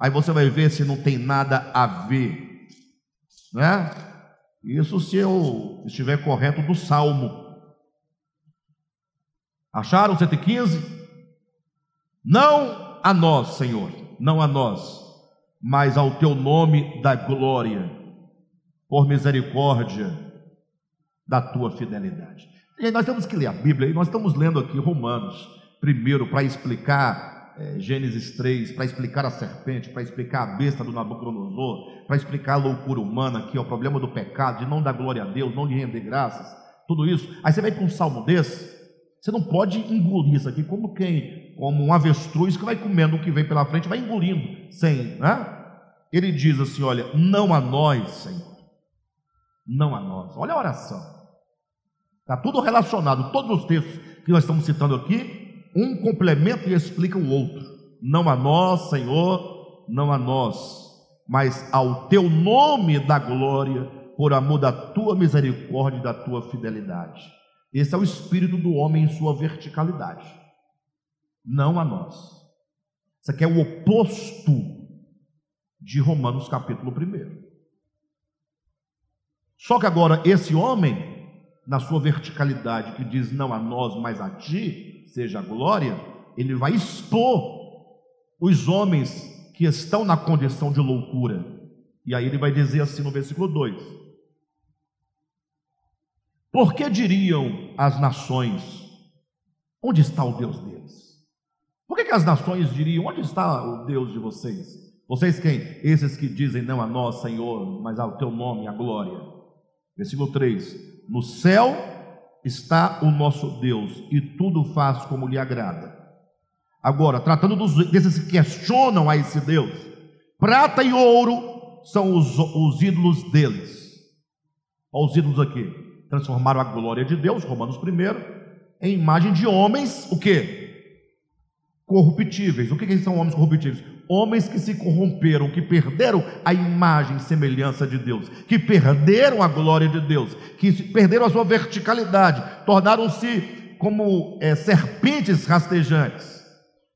Aí você vai ver se não tem nada a ver, né? Isso se eu estiver correto do Salmo. Acharam 115? Não a nós, Senhor, não a nós, mas ao teu nome da glória por misericórdia da tua fidelidade. E nós temos que ler a Bíblia, e nós estamos lendo aqui Romanos, primeiro, para explicar é, Gênesis 3, para explicar a serpente, para explicar a besta do Nabucodonosor, para explicar a loucura humana aqui, o problema do pecado, de não dar glória a Deus, não lhe render graças, tudo isso. Aí você vai para um salmo desse, você não pode engolir isso aqui como quem, como um avestruz que vai comendo o que vem pela frente, vai engolindo, sem, né? Ele diz assim: olha, não a nós, Senhor não a nós. Olha a oração. Está tudo relacionado, todos os textos que nós estamos citando aqui, um complementa e explica o outro. Não a nós, Senhor, não a nós, mas ao teu nome da glória, por amor da tua misericórdia e da tua fidelidade. Esse é o espírito do homem em sua verticalidade. Não a nós. Isso aqui é o oposto de Romanos capítulo 1. Só que agora esse homem, na sua verticalidade, que diz não a nós, mas a ti, seja a glória, ele vai expor os homens que estão na condição de loucura. E aí ele vai dizer assim no versículo 2: Por que diriam as nações: Onde está o Deus deles? Por que, que as nações diriam: Onde está o Deus de vocês? Vocês quem? Esses que dizem não a nós, Senhor, mas ao teu nome, a glória. Versículo 3: No céu está o nosso Deus e tudo faz como lhe agrada. Agora, tratando dos, desses que questionam a esse Deus, prata e ouro são os, os ídolos deles. Olha os ídolos aqui. Transformaram a glória de Deus, Romanos 1, em imagem de homens, o que? Corruptíveis. O que, que são homens corruptíveis? homens que se corromperam, que perderam a imagem e semelhança de Deus, que perderam a glória de Deus, que perderam a sua verticalidade, tornaram-se como é, serpentes rastejantes.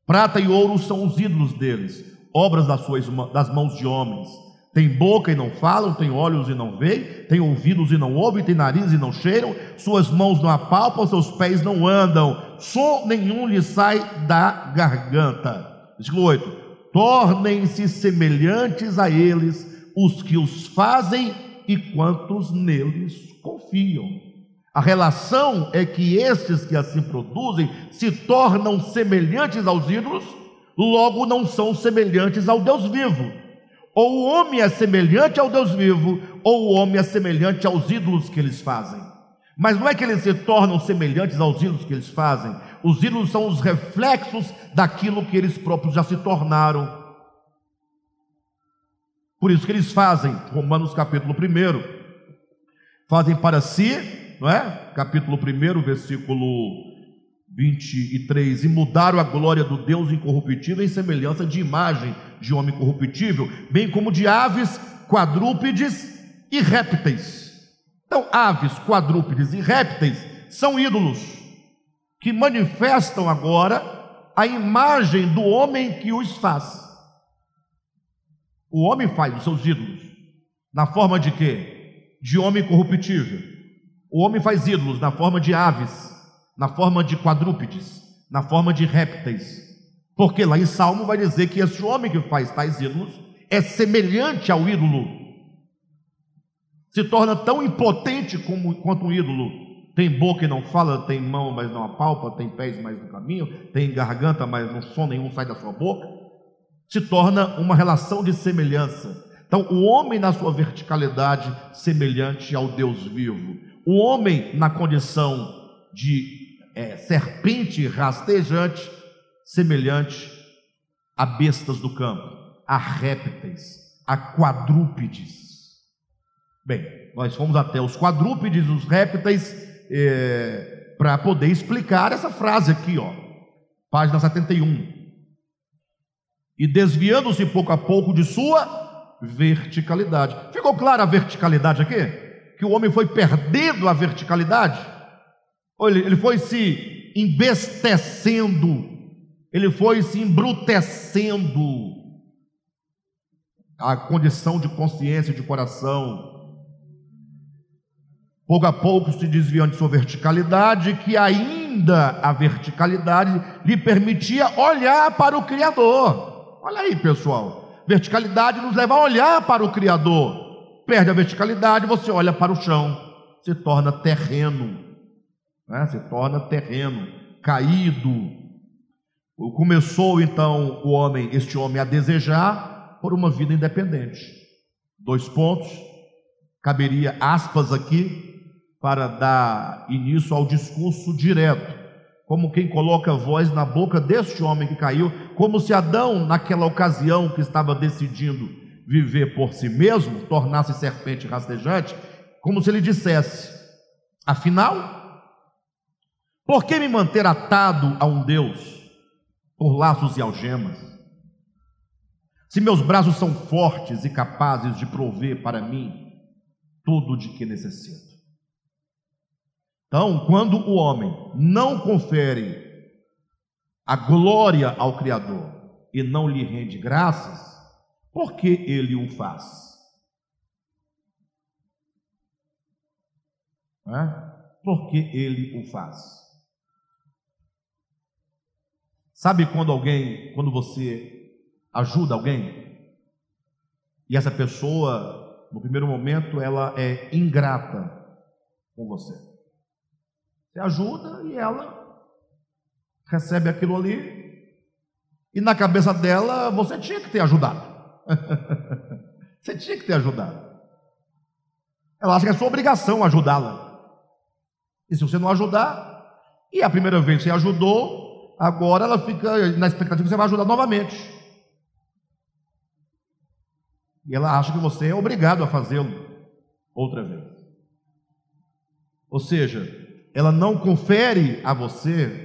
Prata e ouro são os ídolos deles, obras das, suas, das mãos de homens. Tem boca e não falam, tem olhos e não veem, tem ouvidos e não ouvem, tem nariz e não cheiram, suas mãos não apalpam, seus pés não andam, som nenhum lhe sai da garganta. Versículo 8: tornem-se semelhantes a eles os que os fazem e quantos neles confiam. A relação é que estes que assim produzem se tornam semelhantes aos ídolos, logo não são semelhantes ao Deus vivo. Ou o homem é semelhante ao Deus vivo, ou o homem é semelhante aos ídolos que eles fazem. Mas não é que eles se tornam semelhantes aos ídolos que eles fazem, os ídolos são os reflexos daquilo que eles próprios já se tornaram. Por isso que eles fazem, Romanos capítulo 1, fazem para si não é? Capítulo 1, versículo 23. E mudaram a glória do Deus incorruptível em semelhança de imagem de homem corruptível, bem como de aves, quadrúpedes e répteis. Então, aves, quadrúpedes e répteis são ídolos que manifestam agora a imagem do homem que os faz. O homem faz os seus ídolos. Na forma de quê? De homem corruptível. O homem faz ídolos na forma de aves, na forma de quadrúpedes, na forma de répteis. Porque lá em Salmo vai dizer que esse homem que faz tais ídolos é semelhante ao ídolo. Se torna tão impotente como, quanto um ídolo. Tem boca e não fala, tem mão, mas não apalpa, tem pés, mas não caminham, tem garganta, mas não som nenhum sai da sua boca se torna uma relação de semelhança. Então, o homem na sua verticalidade semelhante ao Deus vivo, o homem na condição de é, serpente rastejante semelhante a bestas do campo, a répteis, a quadrúpedes. Bem, nós fomos até os quadrúpedes, os répteis, é, para poder explicar essa frase aqui, ó, página 71 e desviando-se pouco a pouco de sua verticalidade. Ficou clara a verticalidade aqui? Que o homem foi perdendo a verticalidade? Olha, ele foi se embestecendo, ele foi se embrutecendo a condição de consciência e de coração. Pouco a pouco se desviando de sua verticalidade, que ainda a verticalidade lhe permitia olhar para o Criador. Olha aí, pessoal. Verticalidade nos leva a olhar para o Criador. Perde a verticalidade, você olha para o chão, se torna terreno, né? se torna terreno, caído. Começou então o homem, este homem, a desejar por uma vida independente. Dois pontos, caberia aspas aqui para dar início ao discurso direto como quem coloca a voz na boca deste homem que caiu, como se Adão, naquela ocasião que estava decidindo viver por si mesmo, tornasse serpente rastejante, como se ele dissesse: afinal, por que me manter atado a um Deus por laços e algemas? Se meus braços são fortes e capazes de prover para mim tudo de que necessito. Então, quando o homem não confere a glória ao Criador e não lhe rende graças, por que ele o faz? É? Por que ele o faz? Sabe quando alguém, quando você ajuda alguém, e essa pessoa, no primeiro momento, ela é ingrata com você. Você ajuda e ela recebe aquilo ali, e na cabeça dela você tinha que ter ajudado. (laughs) você tinha que ter ajudado. Ela acha que é sua obrigação ajudá-la. E se você não ajudar, e a primeira vez você ajudou, agora ela fica na expectativa que você vai ajudar novamente. E ela acha que você é obrigado a fazê-lo outra vez. Ou seja, ela não confere a você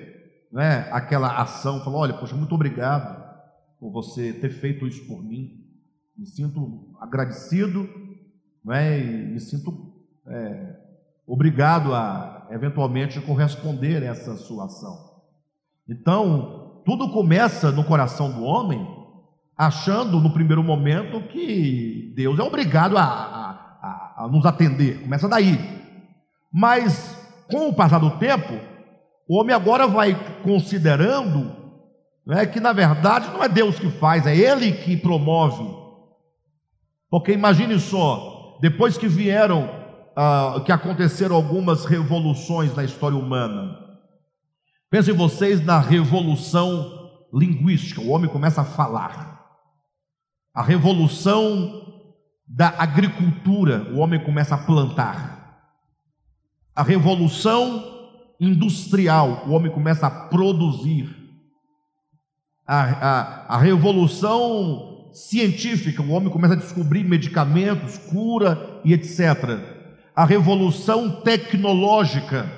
né, aquela ação, fala, olha, poxa, muito obrigado por você ter feito isso por mim. Me sinto agradecido né, e me sinto é, obrigado a eventualmente corresponder a essa sua ação. Então, tudo começa no coração do homem, achando no primeiro momento que Deus é obrigado a, a, a, nos atender. Começa daí. Mas com o passar do tempo, o homem agora vai considerando né, que na verdade não é Deus que faz, é Ele que promove. Porque imagine só, depois que vieram, ah, que aconteceram algumas revoluções na história humana, pensem vocês na revolução linguística, o homem começa a falar. A revolução da agricultura, o homem começa a plantar a revolução industrial, o homem começa a produzir. A, a, a revolução científica, o homem começa a descobrir medicamentos, cura e etc. a revolução tecnológica,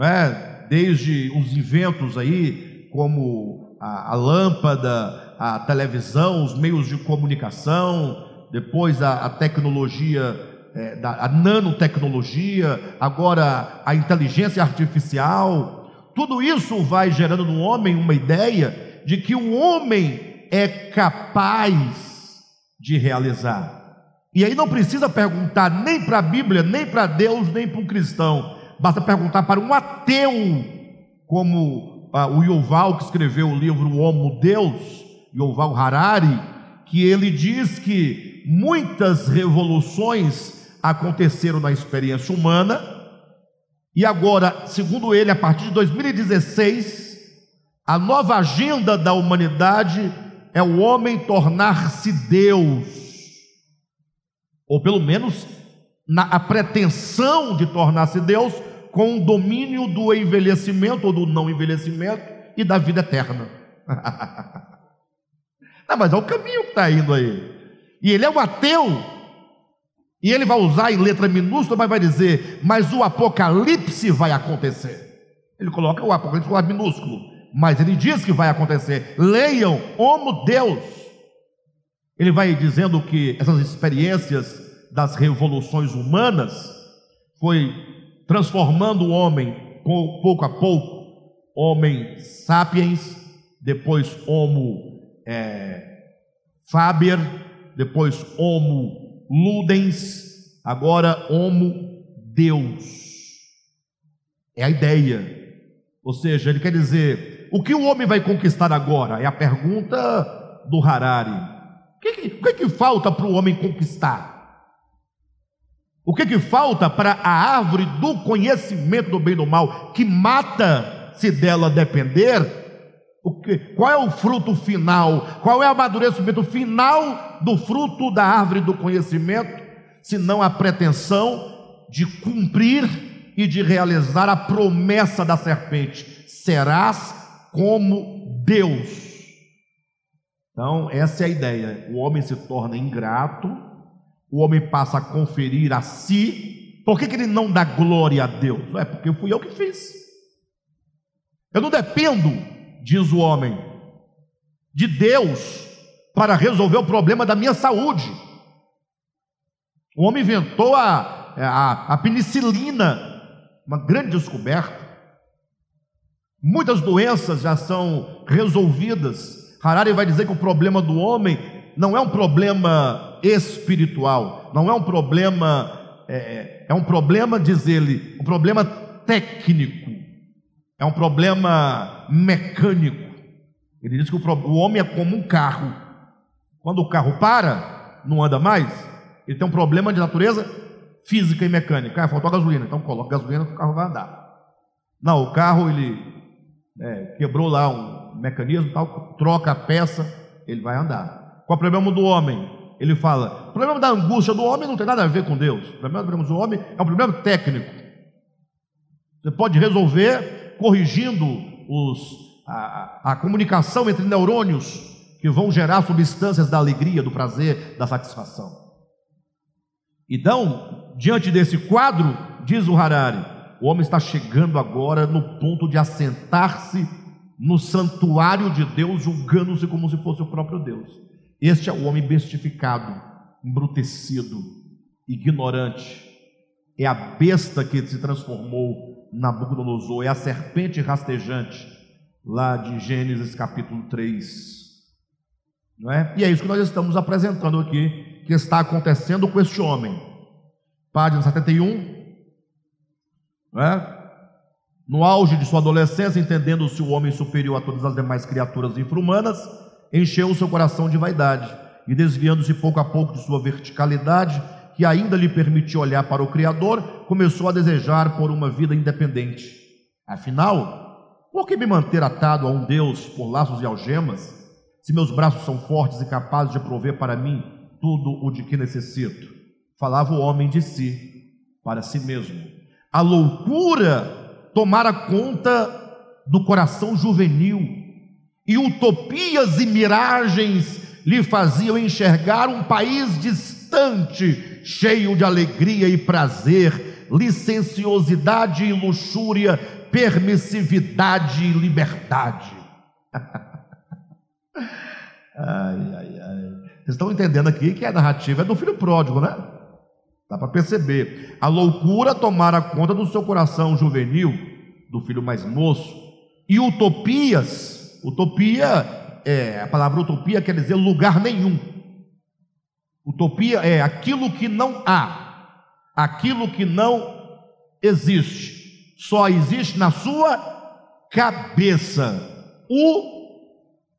é? Desde os inventos aí, como a, a, lâmpada, a televisão, os meios de comunicação, depois a, a tecnologia, é, da, a nanotecnologia, agora a inteligência artificial, tudo isso vai gerando no homem uma ideia de que o homem é capaz de realizar. E aí não precisa perguntar nem para a Bíblia, nem para Deus, nem para um cristão. Basta perguntar para um ateu, como ah, o Yuval, que escreveu o livro Homo Deus, Yuval Harari, que ele diz que muitas revoluções aconteceram na experiência humana, e agora, segundo ele, a partir de 2016, a nova agenda da humanidade é o homem tornar-se Deus. Ou pelo menos na a pretensão de tornar-se Deus com o domínio do envelhecimento ou do não envelhecimento e da vida eterna. (laughs) não, mas é o caminho que está indo aí. E ele é um ateu. E ele vai usar em letra minúscula, mas vai dizer: Mas o apocalipse vai acontecer. Ele coloca o apocalipse com minúsculo, mas ele diz que vai acontecer. Leiam, como Deus. Ele vai dizendo que essas experiências das revoluções humanas foi transformando o homem pouco a pouco, homem sapiens, depois homo é, faber, depois homo ludens, agora homo Deus. É a ideia. Ou seja, ele quer dizer, o que o homem vai conquistar agora? É a pergunta do Harari que, que, o que, que falta para o homem conquistar? O que, que falta para a árvore do conhecimento do bem e do mal, que mata se dela depender? Que, qual é o fruto final? Qual é o amadurecimento final do fruto da árvore do conhecimento? Senão a pretensão de cumprir e de realizar a promessa da serpente: serás como Deus. Então, essa é a ideia. O homem se torna ingrato, o homem passa a conferir a si. Por que, que ele não dá glória a Deus? É porque fui eu que fiz. Eu não dependo, diz o homem, de Deus para resolver o problema da minha saúde. O homem inventou a, a, a penicilina, uma grande descoberta. Muitas doenças já são resolvidas Harari vai dizer que o problema do homem não é um problema espiritual, não é um problema, é, é, é um problema, diz ele, um problema técnico, é um problema mecânico. Ele diz que o, o homem é como um carro. Quando o carro para, não anda mais, ele tem um problema de natureza física e mecânica. Ah, faltou gasolina, então coloca gasolina que o carro vai andar. Não, o carro ele é, quebrou lá um mecanismo tal, troca a peça, ele vai andar. Qual é o problema do homem? Ele fala: o problema da angústia do homem não tem nada a ver com Deus. O problema do homem é um problema técnico. Você pode resolver corrigindo os, a, a comunicação entre neurônios que vão gerar substâncias da alegria, do prazer, da satisfação. Então, diante desse quadro, diz o Harari, o homem está chegando agora no ponto de assentar-se no santuário de Deus, julgando-se como se fosse o próprio Deus. Este é o homem bestificado, embrutecido, ignorante. É a besta que se transformou Nabucodonosor, é a serpente rastejante, lá de Gênesis capítulo 3. Não é? E é isso que nós estamos apresentando aqui, que está acontecendo com este homem. Página 71. Não é? No auge de sua adolescência, entendendo-se o homem superior a todas as demais criaturas infra-humanas, encheu o seu coração de vaidade e, desviando-se pouco a pouco de sua verticalidade, que ainda lhe permitia olhar para o Criador, começou a desejar por uma vida independente. Afinal, por que me manter atado a um Deus por laços e algemas, se meus braços são fortes e capazes de prover para mim tudo o de que necessito? Falava o homem de si, para si mesmo. A loucura tomara conta do coração juvenil, e utopias e miragens lhe faziam enxergar um país distante, cheio de alegria e prazer, licenciosidade e luxúria, permissividade e liberdade. (laughs) ai, ai, ai. Vocês estão entendendo aqui que a narrativa é do filho pródigo, né? Dá para perceber. A loucura tomara conta do seu coração juvenil, do filho mais moço, e utopias. Utopia, é, a palavra utopia quer dizer lugar nenhum. Utopia é aquilo que não há, aquilo que não existe, só existe na sua cabeça.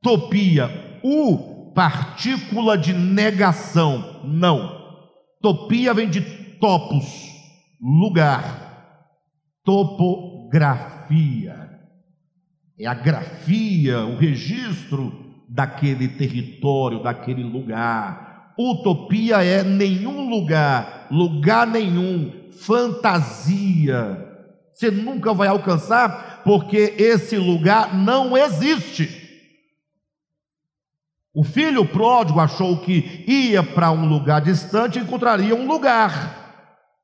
Utopia, u partícula de negação, não. Topia vem de topos, lugar. Topografia é a grafia, o registro daquele território, daquele lugar. Utopia é nenhum lugar, lugar nenhum, fantasia. Você nunca vai alcançar porque esse lugar não existe. O filho pródigo achou que ia para um lugar distante e encontraria um lugar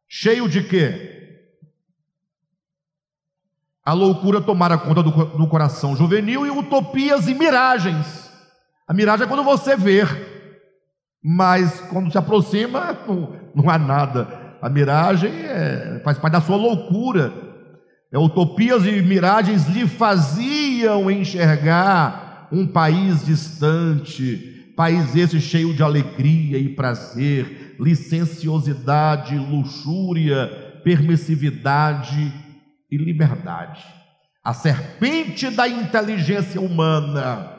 cheio de quê? A loucura tomara conta do, do coração juvenil e utopias e miragens. A miragem é quando você vê, mas quando se aproxima, não, não há nada. A miragem é, faz parte da sua loucura. É, utopias e miragens lhe faziam enxergar um país distante, país esse cheio de alegria e prazer, licenciosidade, luxúria, permissividade e liberdade. A serpente da inteligência humana.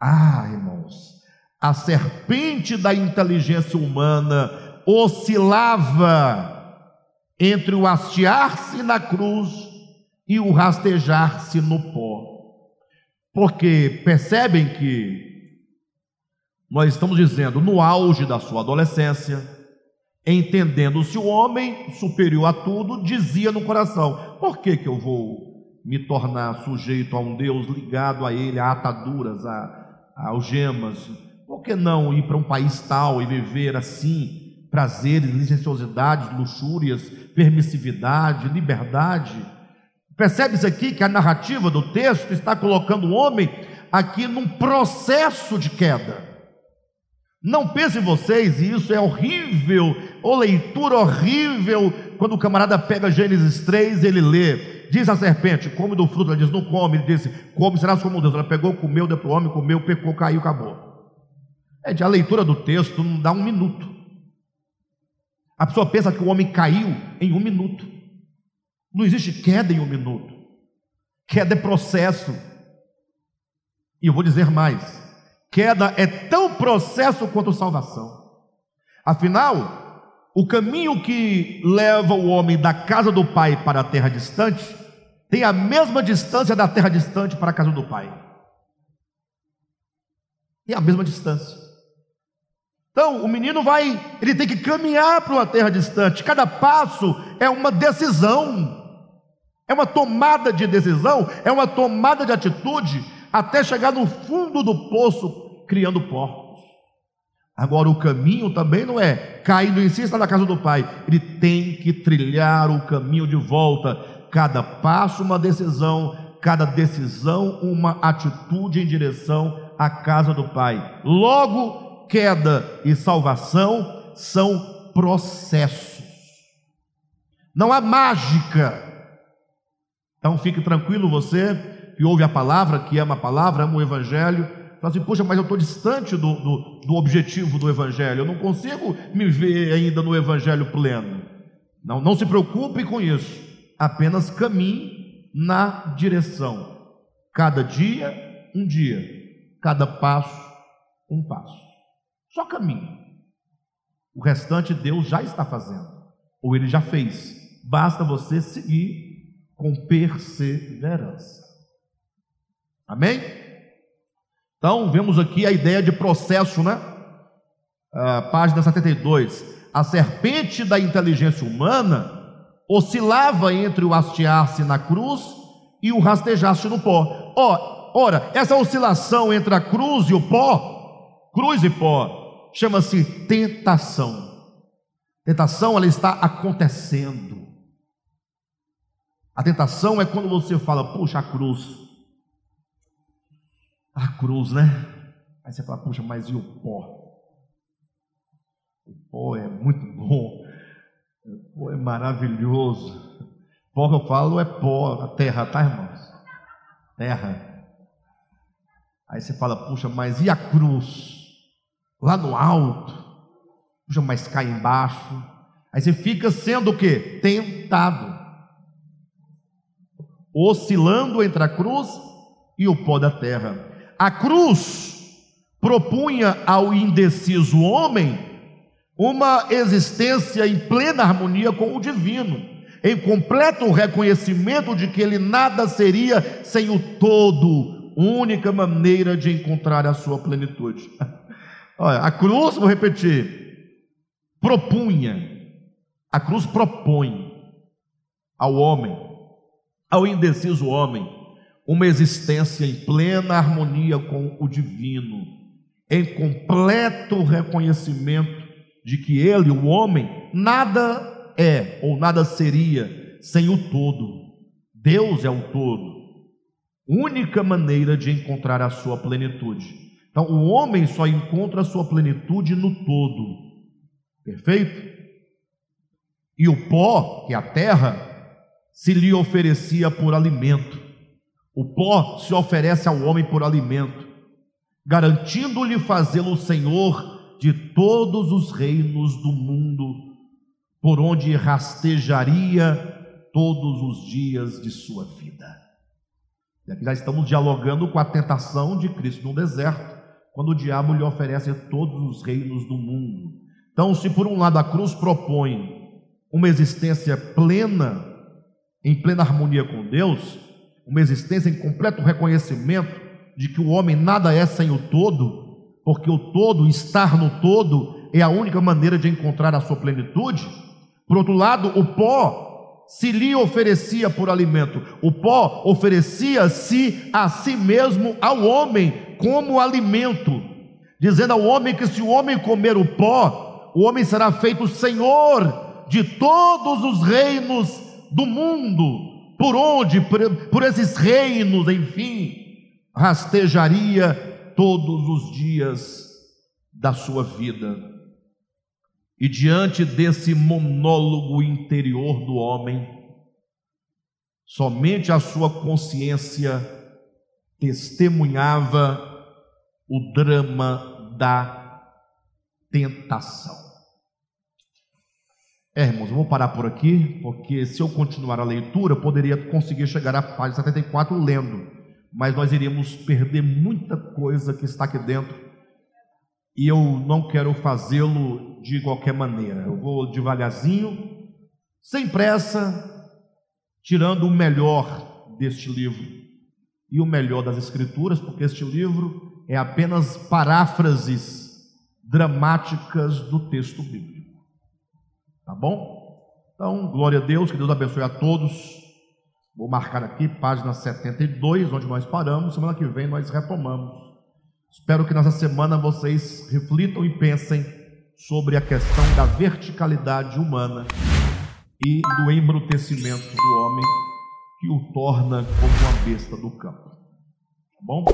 Ah, irmãos, a serpente da inteligência humana oscilava entre o hastear-se na cruz e o rastejar-se no pó. Porque percebem que nós estamos dizendo no auge da sua adolescência, entendendo-se o homem superior a tudo, dizia no coração: por que, que eu vou me tornar sujeito a um Deus ligado a ele, a ataduras, a, a algemas? Por que não ir para um país tal e viver assim? Prazeres, licenciosidades, luxúrias, permissividade, liberdade. Percebe-se aqui que a narrativa do texto está colocando o homem aqui num processo de queda. Não pensem vocês, e isso é horrível, ou leitura horrível, quando o camarada pega Gênesis 3, ele lê, diz a serpente, come do fruto, ela diz, não come, ele disse, come, serás como Deus. Ela pegou, comeu, deu para o homem, comeu, pecou, caiu, acabou. É, a leitura do texto não dá um minuto. A pessoa pensa que o homem caiu em um minuto. Não existe queda em um minuto. Queda é processo. E eu vou dizer mais: Queda é tão processo quanto salvação. Afinal, o caminho que leva o homem da casa do pai para a terra distante tem a mesma distância da terra distante para a casa do pai. Tem a mesma distância. Então, o menino vai, ele tem que caminhar para uma terra distante. Cada passo é uma decisão. É uma tomada de decisão, é uma tomada de atitude até chegar no fundo do poço, criando porcos. Agora, o caminho também não é caindo em si, está na casa do pai. Ele tem que trilhar o caminho de volta. Cada passo, uma decisão, cada decisão, uma atitude em direção à casa do pai. Logo, queda e salvação são processos. Não há mágica. Então, fique tranquilo você que ouve a palavra, que ama a palavra, ama o Evangelho, fala assim: Poxa, mas eu estou distante do, do, do objetivo do Evangelho, eu não consigo me ver ainda no Evangelho pleno. Não, não se preocupe com isso, apenas caminhe na direção. Cada dia, um dia, cada passo, um passo. Só caminhe. O restante Deus já está fazendo, ou Ele já fez. Basta você seguir com perseverança. Amém? Então, vemos aqui a ideia de processo, né? Uh, página 72. A serpente da inteligência humana oscilava entre o hastear-se na cruz e o rastejar-se no pó. Oh, ora, essa oscilação entre a cruz e o pó, cruz e pó, chama-se tentação. Tentação ela está acontecendo. A tentação é quando você fala, puxa, a cruz. A cruz, né? Aí você fala, puxa, mas e o pó? O pó é muito bom. O pó é maravilhoso. O pó que eu falo é pó, a terra, tá, irmãos? Terra. Aí você fala, puxa, mas e a cruz? Lá no alto. Puxa, mas cai embaixo. Aí você fica sendo o quê? Tentado oscilando entre a cruz e o pó da terra. A cruz propunha ao indeciso homem uma existência em plena harmonia com o divino, em completo reconhecimento de que ele nada seria sem o todo, única maneira de encontrar a sua plenitude. (laughs) Olha, a cruz, vou repetir, propunha, a cruz propõe ao homem ao indeciso homem uma existência em plena harmonia com o divino, em completo reconhecimento de que ele, o homem, nada é ou nada seria sem o todo. Deus é o todo. Única maneira de encontrar a sua plenitude. Então, o homem só encontra a sua plenitude no todo. Perfeito? E o pó, que é a terra, se lhe oferecia por alimento. O pó se oferece ao homem por alimento, garantindo-lhe fazê-lo senhor de todos os reinos do mundo, por onde rastejaria todos os dias de sua vida. E aqui já estamos dialogando com a tentação de Cristo no deserto, quando o diabo lhe oferece todos os reinos do mundo. Então, se por um lado a cruz propõe uma existência plena em plena harmonia com Deus, uma existência em completo reconhecimento de que o homem nada é sem o todo, porque o todo, estar no todo, é a única maneira de encontrar a sua plenitude. Por outro lado, o pó se lhe oferecia por alimento, o pó oferecia-se a si mesmo ao homem como alimento, dizendo ao homem que se o homem comer o pó, o homem será feito senhor de todos os reinos do mundo, por onde, por, por esses reinos, enfim, rastejaria todos os dias da sua vida. E diante desse monólogo interior do homem, somente a sua consciência testemunhava o drama da tentação. É, irmãos, vou parar por aqui, porque se eu continuar a leitura, eu poderia conseguir chegar à página 74 lendo, mas nós iríamos perder muita coisa que está aqui dentro, e eu não quero fazê-lo de qualquer maneira. Eu vou devagarzinho, sem pressa, tirando o melhor deste livro e o melhor das Escrituras, porque este livro é apenas paráfrases dramáticas do texto bíblico. Tá bom? Então, glória a Deus, que Deus abençoe a todos. Vou marcar aqui, página 72, onde nós paramos. Semana que vem nós retomamos. Espero que nessa semana vocês reflitam e pensem sobre a questão da verticalidade humana e do embrutecimento do homem que o torna como uma besta do campo. Tá bom?